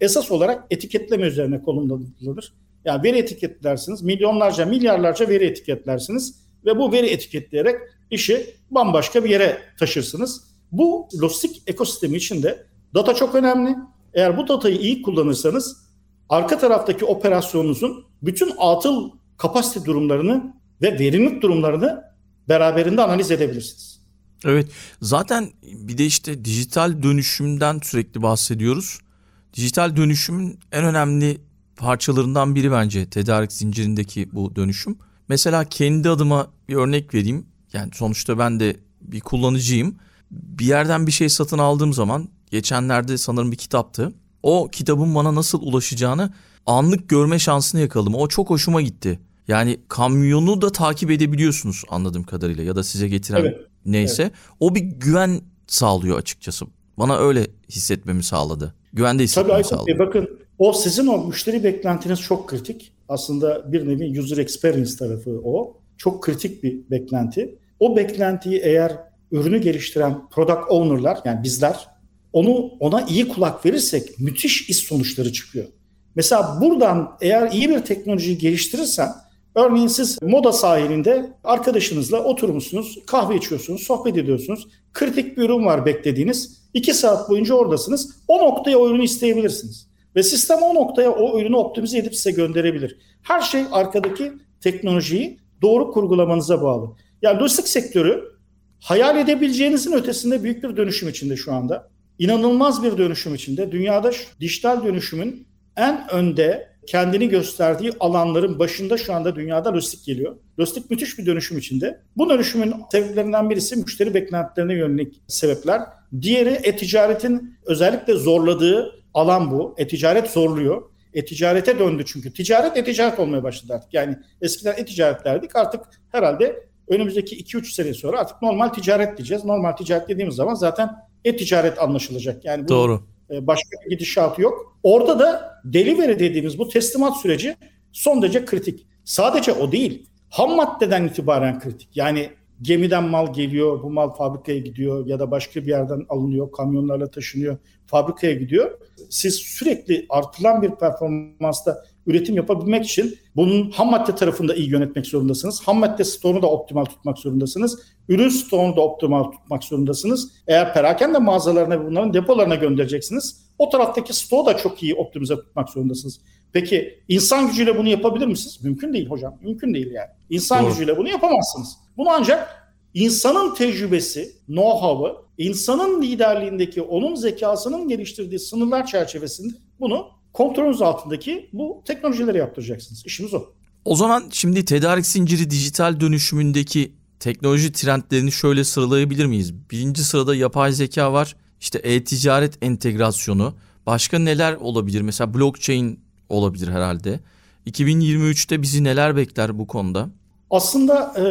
esas olarak etiketleme üzerine konumlanır. Yani veri etiketlersiniz, milyonlarca, milyarlarca veri etiketlersiniz ve bu veri etiketleyerek işi bambaşka bir yere taşırsınız. Bu lojistik ekosistemi içinde data çok önemli. Eğer bu datayı iyi kullanırsanız arka taraftaki operasyonunuzun bütün atıl kapasite durumlarını ve verimlilik durumlarını beraberinde analiz edebilirsiniz. Evet. Zaten bir de işte dijital dönüşümden sürekli bahsediyoruz. Dijital dönüşümün en önemli parçalarından biri bence tedarik zincirindeki bu dönüşüm. Mesela kendi adıma bir örnek vereyim. Yani sonuçta ben de bir kullanıcıyım. Bir yerden bir şey satın aldığım zaman geçenlerde sanırım bir kitaptı. O kitabın bana nasıl ulaşacağını anlık görme şansını yakaladım. O çok hoşuma gitti. Yani kamyonu da takip edebiliyorsunuz anladığım kadarıyla ya da size getiren Evet. neyse. O bir güven sağlıyor açıkçası. Bana öyle hissetmemi sağladı. Güvende Tabii hissetmemi Aykut sağladı. Bey bakın o sizin o müşteri beklentiniz çok kritik. Aslında bir nevi user experience tarafı o. Çok kritik bir beklenti. O beklentiyi eğer ürünü geliştiren product owner'lar yani bizler onu ona iyi kulak verirsek müthiş iş sonuçları çıkıyor. Mesela buradan eğer iyi bir teknolojiyi geliştirirsen örneğin siz moda sahilinde arkadaşınızla oturmuşsunuz, kahve içiyorsunuz, sohbet ediyorsunuz. Kritik bir ürün var beklediğiniz. 2 saat boyunca oradasınız. O noktaya o ürünü isteyebilirsiniz. Ve sistem o noktaya o ürünü optimize edip size gönderebilir. Her şey arkadaki teknolojiyi doğru kurgulamanıza bağlı. Yani lojistik sektörü hayal edebileceğinizin ötesinde büyük bir dönüşüm içinde şu anda. İnanılmaz bir dönüşüm içinde. Dünyada dijital dönüşümün en önde kendini gösterdiği alanların başında şu anda dünyada lojistik geliyor. Lojistik müthiş bir dönüşüm içinde. Bu dönüşümün sebeplerinden birisi müşteri beklentilerine yönelik sebepler. Diğeri e-ticaretin özellikle zorladığı alan bu. E-ticaret zorluyor. E-ticarete döndü çünkü. Ticaret e-ticaret olmaya başladı artık. Yani eskiden e-ticaret derdik artık herhalde önümüzdeki 2-3 sene sonra artık normal ticaret diyeceğiz. Normal ticaret dediğimiz zaman zaten e-ticaret anlaşılacak. Yani bu Doğru. e, başka bir gidişatı yok. Orada da delivery dediğimiz bu teslimat süreci son derece kritik. Sadece o değil. Ham maddeden itibaren kritik. Yani gemiden mal geliyor, bu mal fabrikaya gidiyor ya da başka bir yerden alınıyor, kamyonlarla taşınıyor, fabrikaya gidiyor. Siz sürekli artılan bir performansta üretim yapabilmek için bunun ham madde tarafında iyi yönetmek zorundasınız. Ham madde stoğunu da optimal tutmak zorundasınız. Ürün stoğunu da optimal tutmak zorundasınız. Eğer perakende mağazalarına bunların depolarına göndereceksiniz. O taraftaki stoğu da çok iyi optimize tutmak zorundasınız. Peki insan gücüyle bunu yapabilir misiniz? Mümkün değil hocam. Mümkün değil yani. İnsan Doğru. gücüyle bunu yapamazsınız. Bunu ancak insanın tecrübesi, know-how'ı, insanın liderliğindeki, onun zekasının geliştirdiği sınırlar çerçevesinde bunu kontrolünüz altındaki bu teknolojileri yaptıracaksınız. İşimiz o. O zaman şimdi tedarik zinciri dijital dönüşümündeki teknoloji trendlerini şöyle sıralayabilir miyiz? Birinci sırada yapay zeka var. İşte e-ticaret entegrasyonu. Başka neler olabilir? Mesela blockchain olabilir herhalde. 2023'te bizi neler bekler bu konuda? Aslında e,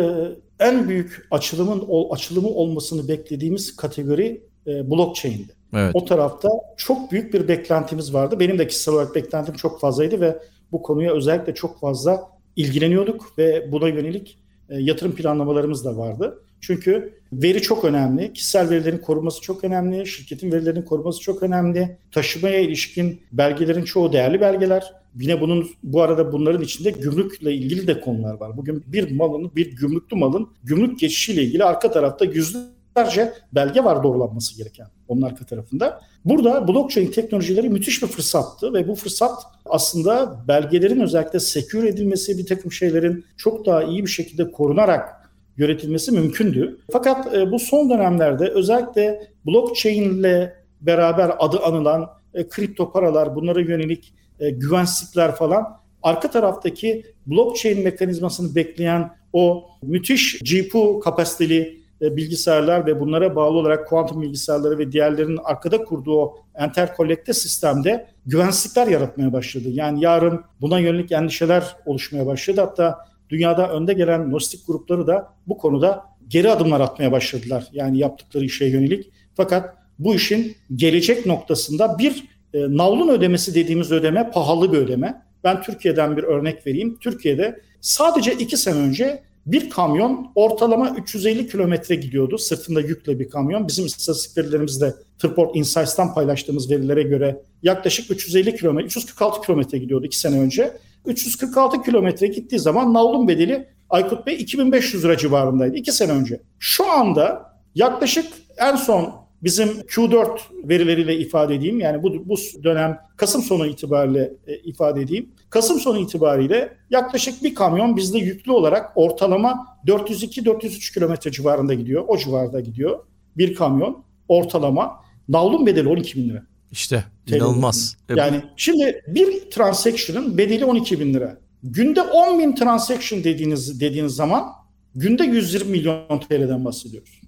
en büyük açılımın açılımı olmasını beklediğimiz kategori e, blockchain'di. Evet. O tarafta çok büyük bir beklentimiz vardı. Benim de kişisel olarak beklentim çok fazlaydı ve bu konuya özellikle çok fazla ilgileniyorduk ve buna yönelik e, yatırım planlamalarımız da vardı. Çünkü veri çok önemli, kişisel verilerin korunması çok önemli, şirketin verilerinin korunması çok önemli. Taşımaya ilişkin belgelerin çoğu değerli belgeler. Yine bunun bu arada bunların içinde gümrükle ilgili de konular var. Bugün bir malın, bir gümrüklü malın gümrük geçişiyle ilgili arka tarafta yüzlerce belge var doğrulanması gereken onun arka tarafında. Burada blockchain teknolojileri müthiş bir fırsattı ve bu fırsat aslında belgelerin özellikle sekür edilmesi, bir takım şeylerin çok daha iyi bir şekilde korunarak yönetilmesi mümkündü. Fakat e, bu son dönemlerde özellikle blockchain ile beraber adı anılan e, kripto paralar, bunlara yönelik e, güvensizlikler falan arka taraftaki blockchain mekanizmasını bekleyen o müthiş GPU kapasiteli e, bilgisayarlar ve bunlara bağlı olarak kuantum bilgisayarları ve diğerlerinin arkada kurduğu o interkolekte sistemde güvensizlikler yaratmaya başladı. Yani yarın buna yönelik endişeler oluşmaya başladı. Hatta dünyada önde gelen lojistik grupları da bu konuda geri adımlar atmaya başladılar. Yani yaptıkları işe yönelik. Fakat bu işin gelecek noktasında bir e, navlun ödemesi dediğimiz ödeme pahalı bir ödeme. Ben Türkiye'den bir örnek vereyim. Türkiye'de sadece iki sene önce bir kamyon ortalama 350 kilometre gidiyordu. Sırtında yükle bir kamyon. Bizim istatistik verilerimizde Tırport Insights'tan paylaştığımız verilere göre yaklaşık 350 kilometre, 346 kilometre gidiyordu iki sene önce. 346 kilometre gittiği zaman navlun bedeli Aykut Bey 2500 lira civarındaydı iki sene önce. Şu anda yaklaşık en son bizim Q4 verileriyle ifade edeyim. Yani bu, bu dönem Kasım sonu itibariyle e, ifade edeyim. Kasım sonu itibariyle yaklaşık bir kamyon bizde yüklü olarak ortalama 402-403 kilometre civarında gidiyor. O civarda gidiyor bir kamyon ortalama. Navlun bedeli 12 bin lira. İşte inanılmaz. Yani şimdi bir transaction'ın bedeli 12 bin lira. Günde 10 bin transaction dediğiniz dediğiniz zaman günde 120 milyon TL'den bahsediyoruz.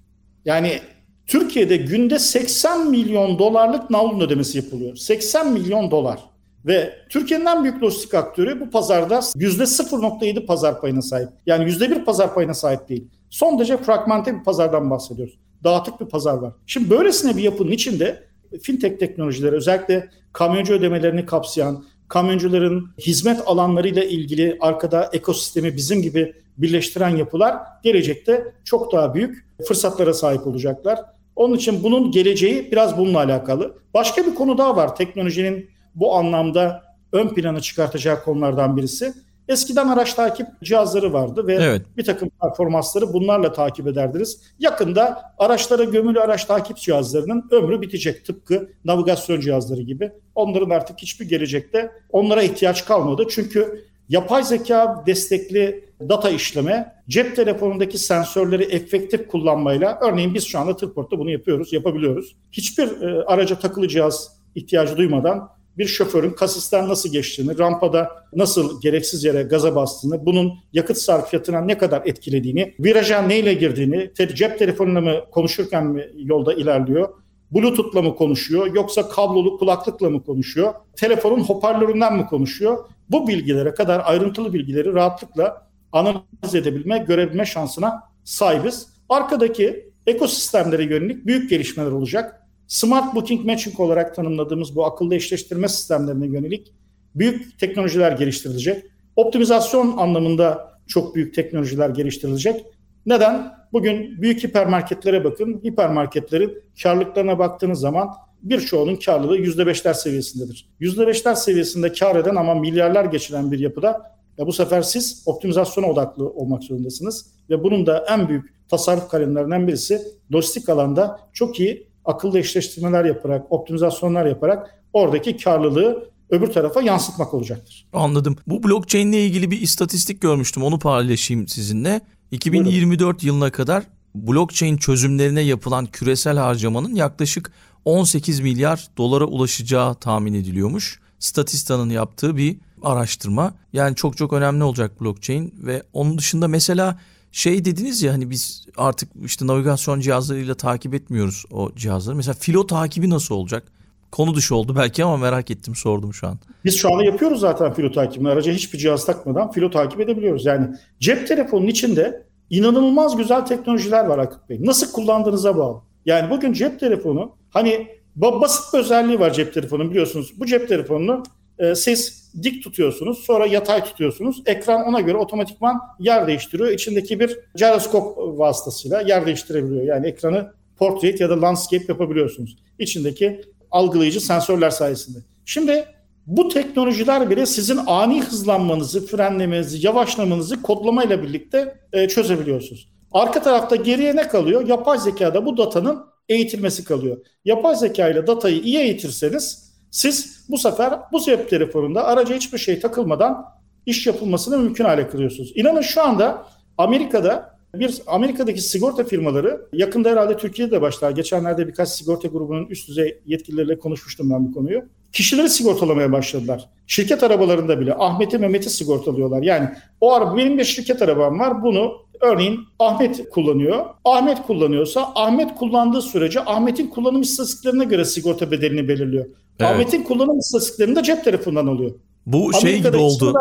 Yani Türkiye'de günde 80 milyon dolarlık navlun ödemesi yapılıyor. 80 milyon dolar. Ve Türkiye'nin en büyük lojistik aktörü bu pazarda %0.7 pazar payına sahip. Yani %1 pazar payına sahip değil. Son derece fragmente bir pazardan bahsediyoruz. Dağıtık bir pazar var. Şimdi böylesine bir yapının içinde fintech teknolojileri özellikle kamyoncu ödemelerini kapsayan, kamyoncuların hizmet alanlarıyla ilgili arkada ekosistemi bizim gibi birleştiren yapılar gelecekte çok daha büyük fırsatlara sahip olacaklar. Onun için bunun geleceği biraz bununla alakalı. Başka bir konu daha var teknolojinin bu anlamda ön plana çıkartacağı konulardan birisi. Eskiden araç takip cihazları vardı ve Evet. bir takım performansları bunlarla takip ederdiniz. Yakında araçlara gömülü araç takip cihazlarının ömrü bitecek tıpkı navigasyon cihazları gibi. Onların artık hiçbir gelecekte onlara ihtiyaç kalmadı. Çünkü yapay zeka destekli data işleme, cep telefonundaki sensörleri efektif kullanmayla örneğin biz şu anda Tırport'ta bunu yapıyoruz, yapabiliyoruz. Hiçbir e, araca takılı cihaz ihtiyacı duymadan bir şoförün kasisten nasıl geçtiğini, rampada nasıl gereksiz yere gaza bastığını, bunun yakıt sarfiyatına ne kadar etkilediğini, viraja neyle girdiğini, cep telefonuyla mı konuşurken mi yolda ilerliyor, Bluetooth'la mı konuşuyor yoksa kablolu kulaklıkla mı konuşuyor, telefonun hoparlöründen mi konuşuyor? Bu bilgilere kadar ayrıntılı bilgileri rahatlıkla analiz edebilme, görebilme şansına sahibiz. Arkadaki ekosistemlere yönelik büyük gelişmeler olacak. Smart Booking Matching olarak tanımladığımız bu akıllı eşleştirme sistemlerine yönelik büyük teknolojiler geliştirilecek. Optimizasyon anlamında çok büyük teknolojiler geliştirilecek. Neden? Bugün büyük hipermarketlere bakın. Hipermarketlerin karlılıklarına baktığınız zaman birçoğunun karlılığı %5'ler seviyesindedir. %5'ler seviyesinde kar eden ama milyarlar geçiren bir yapıda ya bu sefer siz optimizasyona odaklı olmak zorundasınız. Ve bunun da en büyük tasarruf kalemlerinden birisi lojistik alanda çok iyi akıllı eşleştirmeler yaparak, optimizasyonlar yaparak oradaki karlılığı öbür tarafa yansıtmak olacaktır. Anladım. Bu blockchain ile ilgili bir istatistik görmüştüm. Onu paylaşayım sizinle. 2024 Buyurun. yılına kadar blockchain çözümlerine yapılan küresel harcamanın yaklaşık 18 milyar dolara ulaşacağı tahmin ediliyormuş. Statista'nın yaptığı bir araştırma. Yani çok çok önemli olacak blockchain ve onun dışında mesela şey dediniz ya hani biz artık işte navigasyon cihazlarıyla takip etmiyoruz o cihazları. Mesela filo takibi nasıl olacak? Konu dışı oldu belki ama merak ettim sordum şu an. Biz şu anda yapıyoruz zaten filo takibini. Araca hiçbir cihaz takmadan filo takip edebiliyoruz. Yani cep telefonunun içinde inanılmaz güzel teknolojiler var Akıp Bey. Nasıl kullandığınıza bağlı. Yani bugün cep telefonu hani basit bir özelliği var cep telefonunun biliyorsunuz. Bu cep telefonunu e, siz dik tutuyorsunuz sonra yatay tutuyorsunuz. Ekran ona göre otomatikman yer değiştiriyor. İçindeki bir gyroskop vasıtasıyla yer değiştirebiliyor. Yani ekranı portrait ya da landscape yapabiliyorsunuz. İçindeki algılayıcı sensörler sayesinde. Şimdi bu teknolojiler bile sizin ani hızlanmanızı, frenlemenizi, yavaşlamanızı kodlamayla birlikte e, çözebiliyorsunuz. Arka tarafta geriye ne kalıyor? Yapay zekada bu datanın eğitilmesi kalıyor. Yapay zeka ile datayı iyi eğitirseniz siz bu sefer bu cep telefonunda araca hiçbir şey takılmadan iş yapılmasını mümkün hale kılıyorsunuz. İnanın şu anda Amerika'da bir Amerika'daki sigorta firmaları yakında herhalde Türkiye'de başlar. Geçenlerde birkaç sigorta grubunun üst düzey yetkilileriyle konuşmuştum ben bu konuyu. Kişileri sigortalamaya başladılar. Şirket arabalarında bile Ahmet'i Mehmet'i sigortalıyorlar. Yani o araba benim bir şirket arabam var. Bunu örneğin Ahmet kullanıyor. Ahmet kullanıyorsa Ahmet kullandığı sürece Ahmet'in kullanım istatistiklerine göre sigorta bedelini belirliyor. Evet. Ahmet'in kullanım istatistiklerini de cep telefonundan alıyor. Bu Amerika'da şey gibi oldu.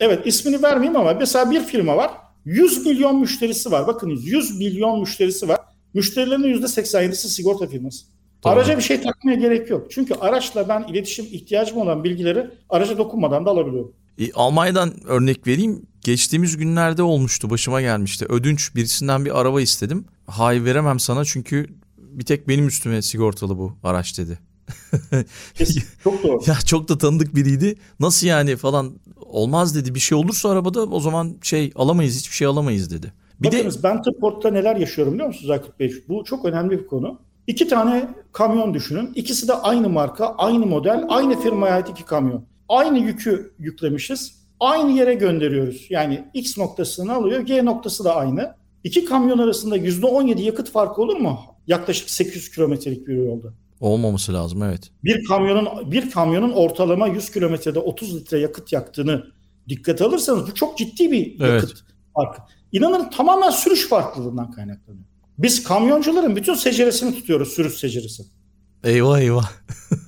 Evet ismini vermeyeyim ama mesela bir firma var. 100 milyon müşterisi var. Bakınız 100 milyon müşterisi var. Müşterilerinin %87'si sigorta firması. Tamam. Araca bir şey takmaya gerek yok. Çünkü araçla ben iletişim ihtiyacım olan bilgileri araca dokunmadan da alabiliyorum. E, Almanya'dan örnek vereyim. Geçtiğimiz günlerde olmuştu, başıma gelmişti. Ödünç birisinden bir araba istedim. Hayır veremem sana çünkü bir tek benim üstüme sigortalı bu araç dedi. Çok doğru. ya çok da tanıdık biriydi. Nasıl yani falan olmaz dedi. Bir şey olursa arabada o zaman şey alamayız, hiçbir şey alamayız dedi. Bir Bakınız de... ben Tıport'ta neler yaşıyorum biliyor musunuz Akıp Bey? Bu çok önemli bir konu. İki tane kamyon düşünün. İkisi de aynı marka, aynı model, aynı firmaya ait iki kamyon. Aynı yükü yüklemişiz. Aynı yere gönderiyoruz. Yani X noktasını alıyor, G noktası da aynı. İki kamyon arasında %17 yakıt farkı olur mu? Yaklaşık 800 kilometrelik bir yolda. Olmaması lazım evet. Bir kamyonun bir kamyonun ortalama 100 kilometrede 30 litre yakıt yaktığını dikkat alırsanız bu çok ciddi bir evet. yakıt farkı. İnanın tamamen sürüş farklılığından kaynaklanıyor. Biz kamyoncuların bütün seceresini tutuyoruz sürüş seceresi. Eyvah eyvah.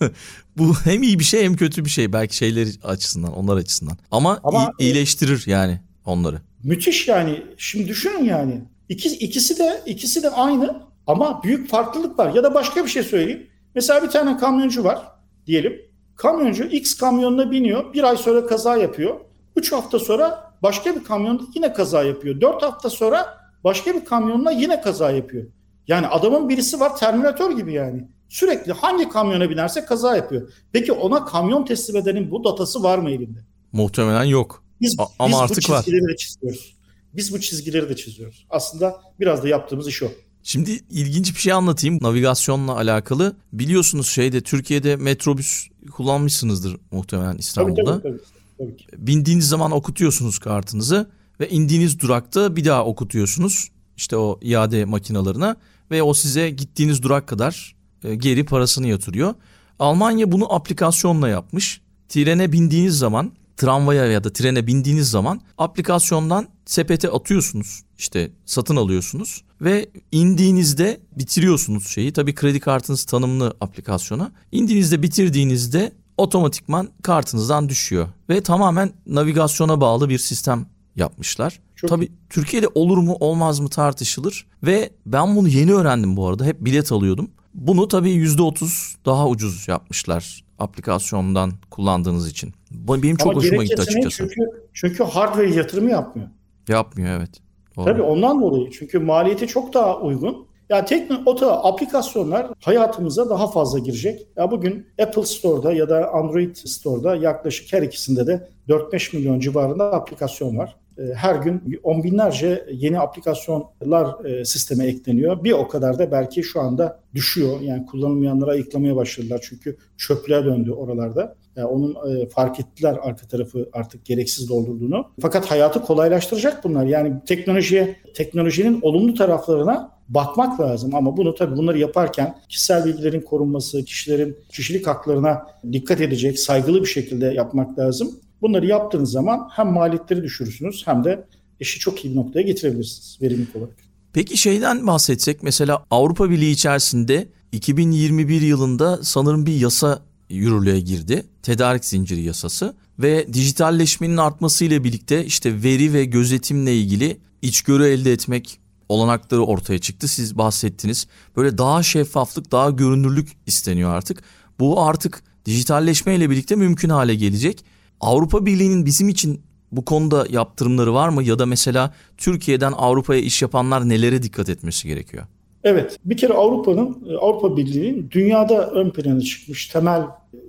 Bu hem iyi bir şey hem kötü bir şey belki şeyler açısından, onlar açısından. Ama, Ama iyileştirir yani onları. Müthiş yani. Şimdi düşünün yani. İki, ikisi de ikisi de aynı ama büyük farklılık var. Ya da başka bir şey söyleyeyim. Mesela bir tane kamyoncu var diyelim. Kamyoncu X kamyonuna biniyor. Bir ay sonra kaza yapıyor. Üç hafta sonra başka bir kamyonda yine kaza yapıyor. Dört hafta sonra başka bir kamyonla yine kaza yapıyor. Yani adamın birisi var Terminator gibi yani. Sürekli hangi kamyona binerse kaza yapıyor. Peki ona kamyon teslim edenin bu datası var mı elinde? Muhtemelen yok. Biz, A- ama biz artık bu çizgileri var. de çiziyoruz. Biz bu çizgileri de çiziyoruz. Aslında biraz da yaptığımız iş o. Şimdi ilginç bir şey anlatayım navigasyonla alakalı. Biliyorsunuz şeyde Türkiye'de metrobüs kullanmışsınızdır muhtemelen İstanbul'da. Tabii, tabii, tabii, tabii ki. Bindiğiniz zaman okutuyorsunuz kartınızı ve indiğiniz durakta bir daha okutuyorsunuz. İşte o iade makinalarına ve o size gittiğiniz durak kadar e, geri parasını yatırıyor. Almanya bunu aplikasyonla yapmış. Trene bindiğiniz zaman, tramvaya ya da trene bindiğiniz zaman aplikasyondan sepete atıyorsunuz. İşte satın alıyorsunuz ve indiğinizde bitiriyorsunuz şeyi. Tabii kredi kartınız tanımlı aplikasyona. İndiğinizde bitirdiğinizde otomatikman kartınızdan düşüyor ve tamamen navigasyona bağlı bir sistem yapmışlar. Çok Tabii Türkiye'de olur mu olmaz mı tartışılır ve ben bunu yeni öğrendim bu arada. Hep bilet alıyordum. Bunu tabii %30 daha ucuz yapmışlar aplikasyondan kullandığınız için. Benim çok Ama hoşuma gitti açıkçası. Çünkü, çünkü hardware yatırımı yapmıyor. Yapmıyor evet. Doğru. Tabii ondan dolayı. Çünkü maliyeti çok daha uygun. Ya tekno oto aplikasyonlar hayatımıza daha fazla girecek. Ya bugün Apple Store'da ya da Android Store'da yaklaşık her ikisinde de 4-5 milyon civarında aplikasyon var. E, Her gün on binlerce yeni aplikasyonlar e, sisteme ekleniyor. Bir o kadar da belki şu anda düşüyor. Yani kullanılmayanları ayıklamaya başladılar. Çünkü çöplüğe döndü oralarda. Yani onun e, fark ettiler arka tarafı artık gereksiz doldurduğunu. Fakat hayatı kolaylaştıracak bunlar. Yani teknolojiye, teknolojinin olumlu taraflarına bakmak lazım. Ama bunu tabii bunları yaparken kişisel bilgilerin korunması, kişilerin kişilik haklarına dikkat edecek, saygılı bir şekilde yapmak lazım. Bunları yaptığınız zaman hem maliyetleri düşürürsünüz hem de işi çok iyi bir noktaya getirebilirsiniz verimlilik olarak. Peki şeyden bahsetsek mesela Avrupa Birliği içerisinde 2021 yılında sanırım bir yasa yürürlüğe girdi. Tedarik zinciri yasası ve dijitalleşmenin artmasıyla birlikte işte veri ve gözetimle ilgili içgörü elde etmek olanakları ortaya çıktı. Siz bahsettiniz. Böyle daha şeffaflık, daha görünürlük isteniyor artık. Bu artık dijitalleşmeyle birlikte mümkün hale gelecek. Avrupa Birliği'nin bizim için bu konuda yaptırımları var mı ya da mesela Türkiye'den Avrupa'ya iş yapanlar nelere dikkat etmesi gerekiyor? Evet, bir kere Avrupa'nın, Avrupa Birliği'nin dünyada ön plana çıkmış temel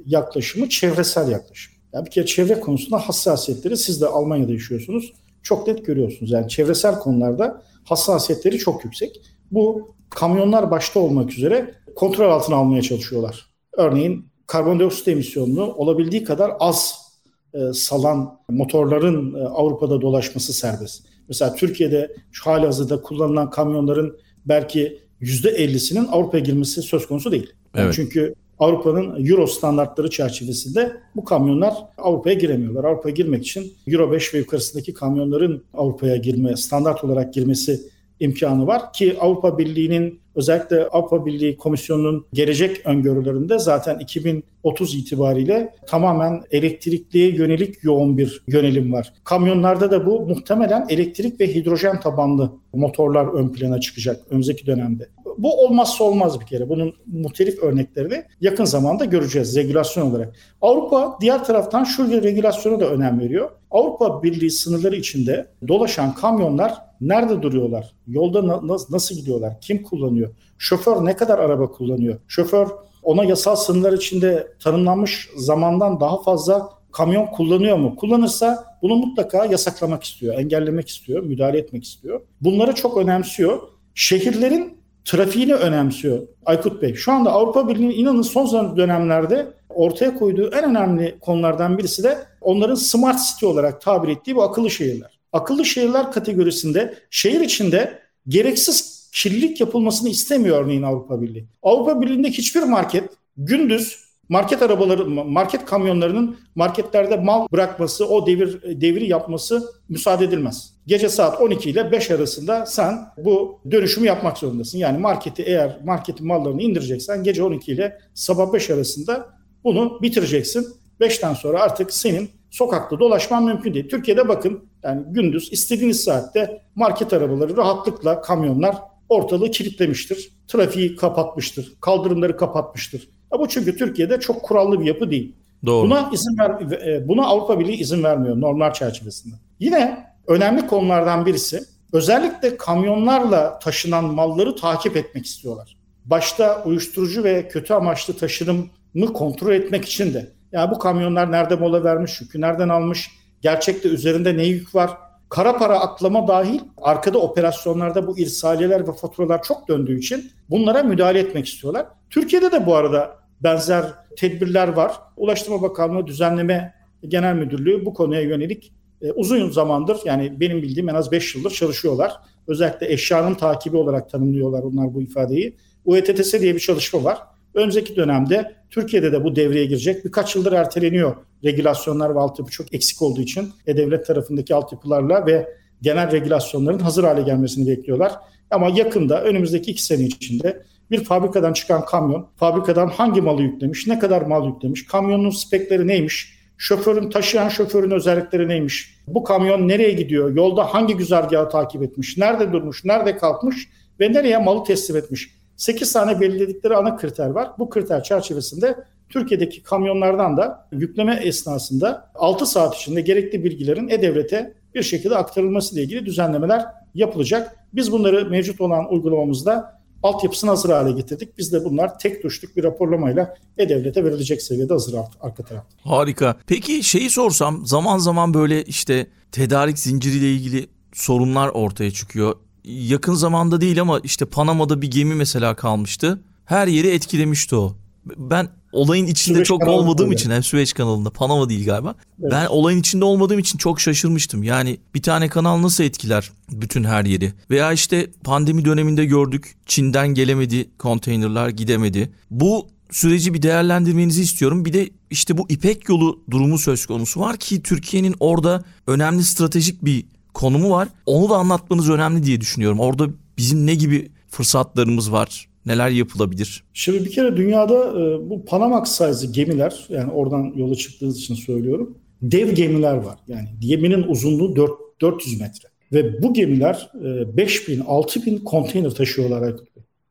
yaklaşımı çevresel yaklaşım. Yani bir kere çevre konusunda hassasiyetleri siz de Almanya'da yaşıyorsunuz. Çok net görüyorsunuz. Yani çevresel konularda hassasiyetleri çok yüksek. Bu kamyonlar başta olmak üzere kontrol altına almaya çalışıyorlar. Örneğin karbondioksit emisyonunu olabildiği kadar az e, salan motorların e, Avrupa'da dolaşması serbest. Mesela Türkiye'de şu halihazırda kullanılan kamyonların belki %50'sinin Avrupa'ya girmesi söz konusu değil. Evet. Çünkü Avrupa'nın Euro standartları çerçevesinde bu kamyonlar Avrupa'ya giremiyorlar. Avrupa'ya girmek için Euro 5 ve yukarısındaki kamyonların Avrupa'ya girme, standart olarak girmesi imkanı var ki Avrupa Birliği'nin özellikle Avrupa Birliği Komisyonu'nun gelecek öngörülerinde zaten 2030 itibariyle tamamen elektrikliye yönelik yoğun bir yönelim var. Kamyonlarda da bu muhtemelen elektrik ve hidrojen tabanlı motorlar ön plana çıkacak önümüzdeki dönemde. Bu olmazsa olmaz bir kere. Bunun muhtelif örneklerini yakın zamanda göreceğiz regülasyon olarak. Avrupa diğer taraftan şu regülasyona da önem veriyor. Avrupa Birliği sınırları içinde dolaşan kamyonlar nerede duruyorlar? Yolda na- nasıl gidiyorlar? Kim kullanıyor? Şoför ne kadar araba kullanıyor? Şoför ona yasal sınırlar içinde tanımlanmış zamandan daha fazla kamyon kullanıyor mu? Kullanırsa bunu mutlaka yasaklamak istiyor, engellemek istiyor, müdahale etmek istiyor. Bunları çok önemsiyor. Şehirlerin trafiğini önemsiyor Aykut Bey. Şu anda Avrupa Birliği'nin inanın son dönemlerde ortaya koyduğu en önemli konulardan birisi de onların smart city olarak tabir ettiği bu akıllı şehirler. Akıllı şehirler kategorisinde şehir içinde gereksiz kirlilik yapılmasını istemiyor örneğin Avrupa Birliği. Avrupa Birliği'ndeki hiçbir market gündüz market arabaları, market kamyonlarının marketlerde mal bırakması, o devir deviri yapması müsaade edilmez. Gece saat 12 ile 5 arasında sen bu dönüşümü yapmak zorundasın. Yani marketi eğer marketin mallarını indireceksen gece 12 ile sabah 5 arasında bunu bitireceksin. 5'ten sonra artık senin sokakta dolaşman mümkün değil. Türkiye'de bakın yani gündüz istediğiniz saatte market arabaları rahatlıkla kamyonlar ortalığı kilitlemiştir. Trafiği kapatmıştır. Kaldırımları kapatmıştır. Ya bu çünkü Türkiye'de çok kurallı bir yapı değil. Doğru. Buna izin ver, e, buna Avrupa Birliği izin vermiyor normlar çerçevesinde. Yine önemli konulardan birisi özellikle kamyonlarla taşınan malları takip etmek istiyorlar. Başta uyuşturucu ve kötü amaçlı taşınımı kontrol etmek için de. Ya bu kamyonlar nerede mola vermiş, yükü nereden almış, gerçekte üzerinde ne yük var, kara para aklama dahil arkada operasyonlarda bu irsaliyeler ve faturalar çok döndüğü için bunlara müdahale etmek istiyorlar. Türkiye'de de bu arada benzer tedbirler var. Ulaştırma Bakanlığı Düzenleme Genel Müdürlüğü bu konuya yönelik e, uzun zamandır yani benim bildiğim en az 5 yıldır çalışıyorlar. Özellikle eşyanın takibi olarak tanımlıyorlar onlar bu ifadeyi. UETTS diye bir çalışma var. Önümüzdeki dönemde Türkiye'de de bu devreye girecek. Birkaç yıldır erteleniyor regülasyonlar ve altyapı çok eksik olduğu için e-devlet tarafındaki altyapılarla ve genel regülasyonların hazır hale gelmesini bekliyorlar. Ama yakında önümüzdeki iki sene içinde bir fabrikadan çıkan kamyon, fabrikadan hangi malı yüklemiş, ne kadar mal yüklemiş, kamyonun spekleri neymiş, şoförün taşıyan şoförün özellikleri neymiş, bu kamyon nereye gidiyor, yolda hangi güzergahı takip etmiş, nerede durmuş, nerede kalkmış ve nereye malı teslim etmiş. 8 tane belirledikleri ana kriter var. Bu kriter çerçevesinde Türkiye'deki kamyonlardan da yükleme esnasında 6 saat içinde gerekli bilgilerin E-Devlet'e bir şekilde aktarılması ile ilgili düzenlemeler yapılacak. Biz bunları mevcut olan uygulamamızda altyapısını hazır hale getirdik. Biz de bunlar tek tuşluk bir raporlamayla E-Devlet'e verilecek seviyede hazır arka tarafta. Harika. Peki şeyi sorsam zaman zaman böyle işte tedarik zinciriyle ilgili sorunlar ortaya çıkıyor. Yakın zamanda değil ama işte Panama'da bir gemi mesela kalmıştı. Her yeri etkilemişti o. Ben olayın içinde Süveyş çok olmadığım için hem Süveyş kanalında Panama değil galiba. Evet. Ben olayın içinde olmadığım için çok şaşırmıştım. Yani bir tane kanal nasıl etkiler bütün her yeri? Veya işte pandemi döneminde gördük Çin'den gelemedi konteynerlar gidemedi. Bu süreci bir değerlendirmenizi istiyorum. Bir de işte bu İpek yolu durumu söz konusu var ki Türkiye'nin orada önemli stratejik bir konumu var. Onu da anlatmanız önemli diye düşünüyorum. Orada bizim ne gibi fırsatlarımız var? Neler yapılabilir? Şimdi bir kere dünyada e, bu Panamax size gemiler yani oradan yola çıktığınız için söylüyorum. Dev gemiler var. Yani geminin uzunluğu 4, 400 metre. Ve bu gemiler e, 5000, 6000 konteyner taşıyorlar.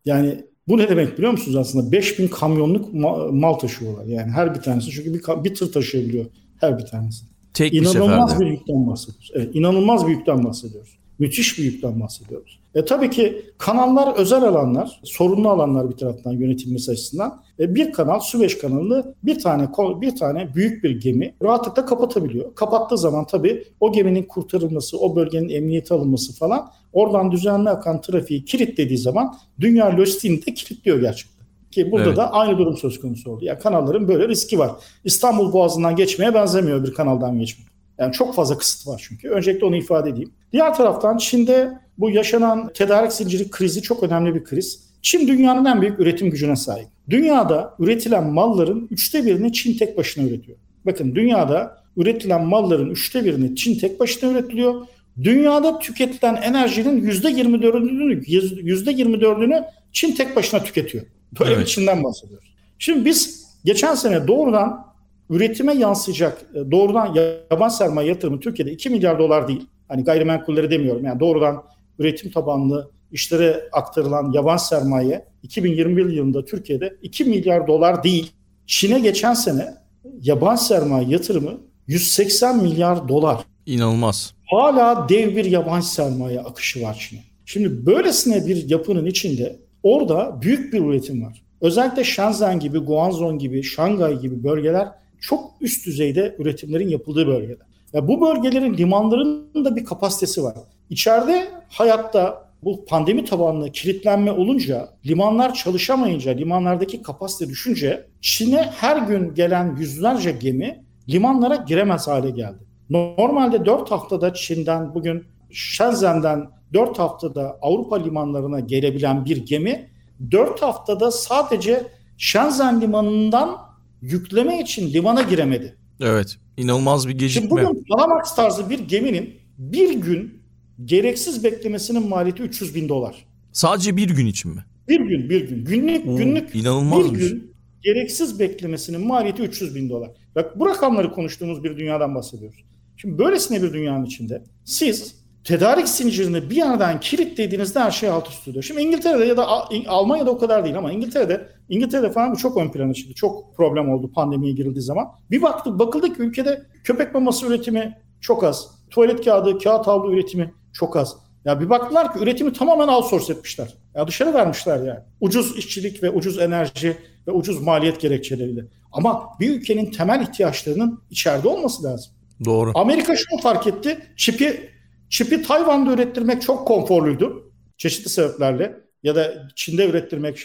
Yani bu ne demek biliyor musunuz aslında? 5000 kamyonluk ma- mal taşıyorlar. Yani her bir tanesi çünkü bir, bir tır taşıyabiliyor her bir tanesi. Tek bir İnanılmaz seferde. bir yükten bahsediyoruz. Evet, inanılmaz bir yükten bahsediyoruz. Müthiş bir yükten bahsediyoruz. E tabii ki kanallar özel alanlar, sorunlu alanlar bir taraftan yönetilmesi açısından. E, bir kanal Süveyş kanalını bir tane bir tane büyük bir gemi rahatlıkla kapatabiliyor. Kapattığı zaman tabii o geminin kurtarılması, o bölgenin emniyete alınması falan oradan düzenli akan trafiği kilitlediği zaman dünya lojistiğini de kilitliyor gerçekten. Ki burada Evet. da aynı durum söz konusu oldu. Yani kanalların böyle riski var. İstanbul Boğazı'ndan geçmeye benzemiyor bir kanaldan geçmek. Yani çok fazla kısıt var çünkü. Öncelikle onu ifade edeyim. Diğer taraftan Çin'de bu yaşanan tedarik zinciri krizi çok önemli bir kriz. Çin dünyanın en büyük üretim gücüne sahip. Dünyada üretilen malların üçte birini Çin tek başına üretiyor. Bakın dünyada üretilen malların üçte birini Çin tek başına üretiliyor. Dünyada tüketilen enerjinin yüzde 24'ünü yüzde 24'ünü Çin tek başına tüketiyor. Böyle Evet. bir Çin'den bahsediyoruz. Şimdi biz geçen sene doğrudan üretime yansıyacak e, doğrudan yabancı sermaye yatırımı Türkiye'de 2 milyar dolar değil. Hani gayrimenkulleri demiyorum. Yani doğrudan üretim tabanlı işlere aktarılan yabancı sermaye 2021 yılında Türkiye'de 2 milyar dolar değil. Çin'e geçen sene yabancı sermaye yatırımı 180 milyar dolar. İnanılmaz. Hala dev bir yabancı sermaye akışı var Çin'e. Şimdi böylesine bir yapının içinde orada büyük bir üretim var. Özellikle Shenzhen gibi, Guangzhou gibi, Şangay gibi bölgeler çok üst düzeyde üretimlerin yapıldığı bölgeler. Ya bu bölgelerin limanlarının da bir kapasitesi var. İçeride hayatta bu pandemi tabanlı kilitlenme olunca, limanlar çalışamayınca, limanlardaki kapasite düşünce Çin'e her gün gelen yüzlerce gemi limanlara giremez hale geldi. Normalde 4 haftada Çin'den bugün Shenzhen'den 4 haftada Avrupa limanlarına gelebilen bir gemi 4 haftada sadece Shenzhen limanından yükleme için limana giremedi. Evet. İnanılmaz bir Şimdi gecikme. bugün Panamax tarzı bir geminin bir gün gereksiz beklemesinin maliyeti 300 bin dolar. Sadece bir gün için mi? Bir gün, bir gün. Günlük, Oo, günlük inanılmaz bir bir şey. gün gereksiz beklemesinin maliyeti 300 bin dolar. Bak bu rakamları konuştuğumuz bir dünyadan bahsediyoruz. Şimdi böylesine bir dünyanın içinde siz tedarik zincirini bir yerden kilitlediğinizde her şey alt üst oluyor. Şimdi İngiltere'de ya da Al- Almanya'da o kadar değil ama İngiltere'de İngiltere'de falan bu çok ön plana çıktı. Çok problem oldu pandemiye girildiği zaman. Bir baktık bakıldı ki ülkede köpek maması üretimi çok az. Tuvalet kağıdı, kağıt havlu üretimi çok az. Ya bir baktılar ki üretimi tamamen outsource etmişler. Ya dışarı vermişler yani. Ucuz işçilik ve ucuz enerji ve ucuz maliyet gerekçeleriyle. Ama bir ülkenin temel ihtiyaçlarının içeride olması lazım. Doğru. Amerika şunu fark etti. Çipi çipi Tayvan'da ürettirmek çok konforluydu. Çeşitli sebeplerle ya da Çin'de ürettirmek,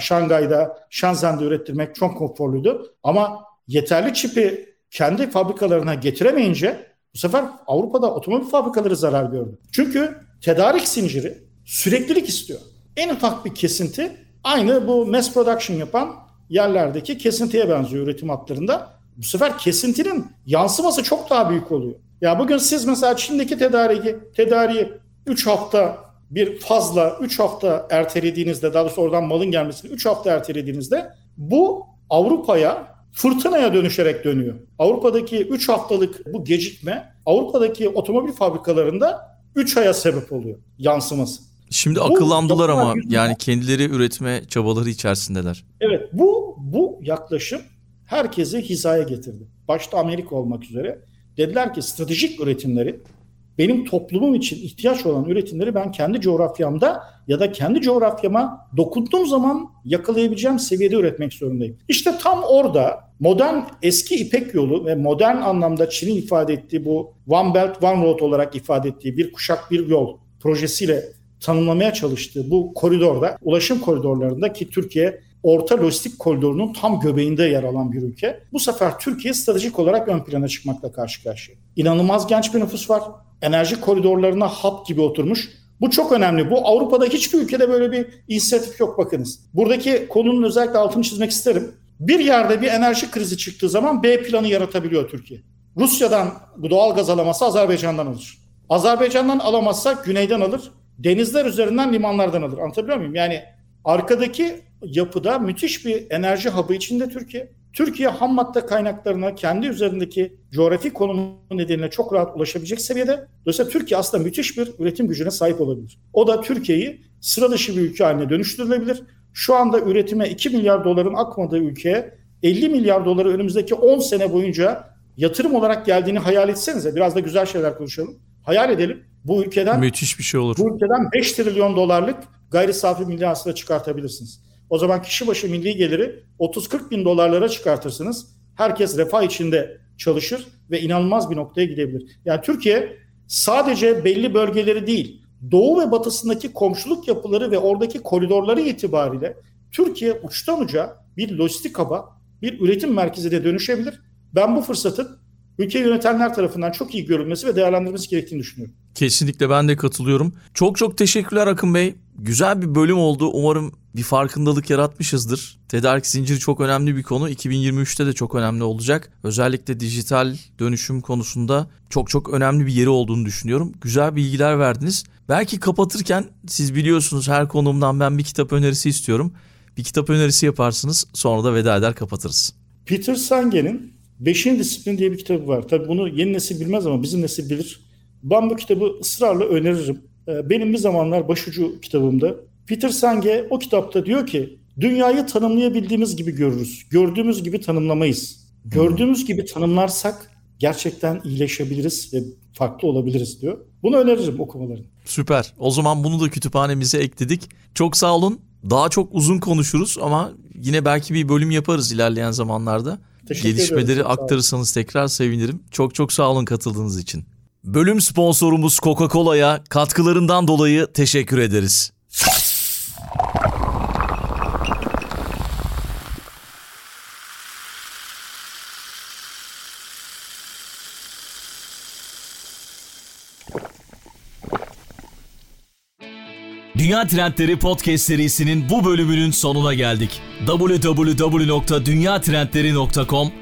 Şangay'da, Shenzhen'de ürettirmek çok konforluydu. Ama yeterli çipi kendi fabrikalarına getiremeyince bu sefer Avrupa'da otomobil fabrikaları zarar gördü. Çünkü tedarik zinciri süreklilik istiyor. En ufak bir kesinti aynı bu mass production yapan yerlerdeki kesintiye benziyor üretim hatlarında. Bu sefer kesintinin yansıması çok daha büyük oluyor. Ya bugün siz mesela Çin'deki tedariği, tedariği 3 hafta bir fazla 3 hafta ertelediğinizde daha doğrusu oradan malın gelmesini 3 hafta ertelediğinizde bu Avrupa'ya fırtınaya dönüşerek dönüyor. Avrupa'daki 3 haftalık bu gecikme Avrupa'daki otomobil fabrikalarında 3 aya sebep oluyor yansıması. Şimdi Bu akıllandılar ama yüzünden- yani kendileri üretme çabaları içerisindeler. Evet bu bu yaklaşım herkesi hizaya getirdi. Başta Amerika olmak üzere. Dediler ki stratejik üretimleri benim toplumum için ihtiyaç olan üretimleri ben kendi coğrafyamda ya da kendi coğrafyama dokunduğum zaman yakalayabileceğim seviyede üretmek zorundayım. İşte tam orada modern eski İpek yolu ve modern anlamda Çin'in ifade ettiği bu One Belt One Road olarak ifade ettiği bir kuşak bir yol projesiyle tanımlamaya çalıştığı bu koridorda, ulaşım koridorlarında ki Türkiye Orta Lojistik Koridoru'nun tam göbeğinde yer alan bir ülke. Bu sefer Türkiye stratejik olarak ön plana çıkmakla karşı karşıya. İnanılmaz genç bir nüfus var. Enerji koridorlarına hap gibi oturmuş. Bu çok önemli. Bu Avrupa'da hiçbir ülkede böyle bir inisiyatif yok bakınız. Buradaki konunun özellikle altını çizmek isterim. Bir yerde bir enerji krizi çıktığı zaman B planı yaratabiliyor Türkiye. Rusya'dan bu doğal gaz alamazsa Azerbaycan'dan alır. Azerbaycan'dan alamazsa güneyden alır. Denizler üzerinden limanlardan alır. Anlatabiliyor muyum? Yani arkadaki yapıda müthiş bir enerji hub'ı içinde Türkiye. Türkiye ham madde kaynaklarına kendi üzerindeki coğrafi konumu nedeniyle çok rahat ulaşabilecek seviyede. Dolayısıyla Türkiye aslında müthiş bir üretim gücüne sahip olabilir. O da Türkiye'yi sıra dışı bir ülke haline dönüştürülebilir. Şu anda üretime 2 milyar doların akmadığı ülkeye 50 milyar doları önümüzdeki 10 sene boyunca yatırım olarak geldiğini hayal etsenize. Biraz da güzel şeyler konuşalım. Hayal edelim. Bu ülkeden Müthiş bir şey olur. bu ülkeden 5 trilyon dolarlık gayri safi milli hasıla çıkartabilirsiniz. O zaman kişi başı milli geliri 30-40 bin dolarlara çıkartırsınız. Herkes refah içinde çalışır ve inanılmaz bir noktaya gidebilir. Yani Türkiye sadece belli bölgeleri değil, doğu ve batısındaki komşuluk yapıları ve oradaki koridorları itibariyle Türkiye uçtan uca bir lojistik haba, bir üretim merkezi de dönüşebilir. Ben bu fırsatın ülke yönetenler tarafından çok iyi görülmesi ve değerlendirilmesi gerektiğini düşünüyorum. Kesinlikle ben de katılıyorum. Çok çok teşekkürler Akın Bey. Güzel bir bölüm oldu. Umarım bir farkındalık yaratmışızdır. Tedarik zinciri çok önemli bir konu. 2023'te de çok önemli olacak. Özellikle dijital dönüşüm konusunda çok çok önemli bir yeri olduğunu düşünüyorum. Güzel bilgiler verdiniz. Belki kapatırken siz biliyorsunuz her konumdan ben bir kitap önerisi istiyorum. Bir kitap önerisi yaparsınız sonra da veda eder kapatırız. Peter Sange'nin Beşinci Disiplin diye bir kitabı var. Tabii bunu yeni nesil bilmez ama bizim nesil bilir. Ben bu kitabı ısrarla öneririm. Ee, Benim bir zamanlar başucu kitabımda. Peter Sange o kitapta diyor ki dünyayı tanımlayabildiğimiz gibi görürüz. Gördüğümüz gibi tanımlamayız. Gördüğümüz gibi tanımlarsak gerçekten iyileşebiliriz ve farklı olabiliriz diyor. Bunu öneririm okumalarını. Süper. O zaman bunu da kütüphanemize ekledik. Çok sağ olun. Daha çok uzun konuşuruz ama yine belki bir bölüm yaparız ilerleyen zamanlarda. Teşekkür ediyorum. Gelişmeleri olun. aktarırsanız tekrar sevinirim. Çok çok sağ olun katıldığınız için. Bölüm sponsorumuz Coca-Cola'ya katkılarından dolayı teşekkür ederiz. Dünya Trendleri Podcast serisinin bu bölümünün sonuna geldik. www.dünyatrendleri.com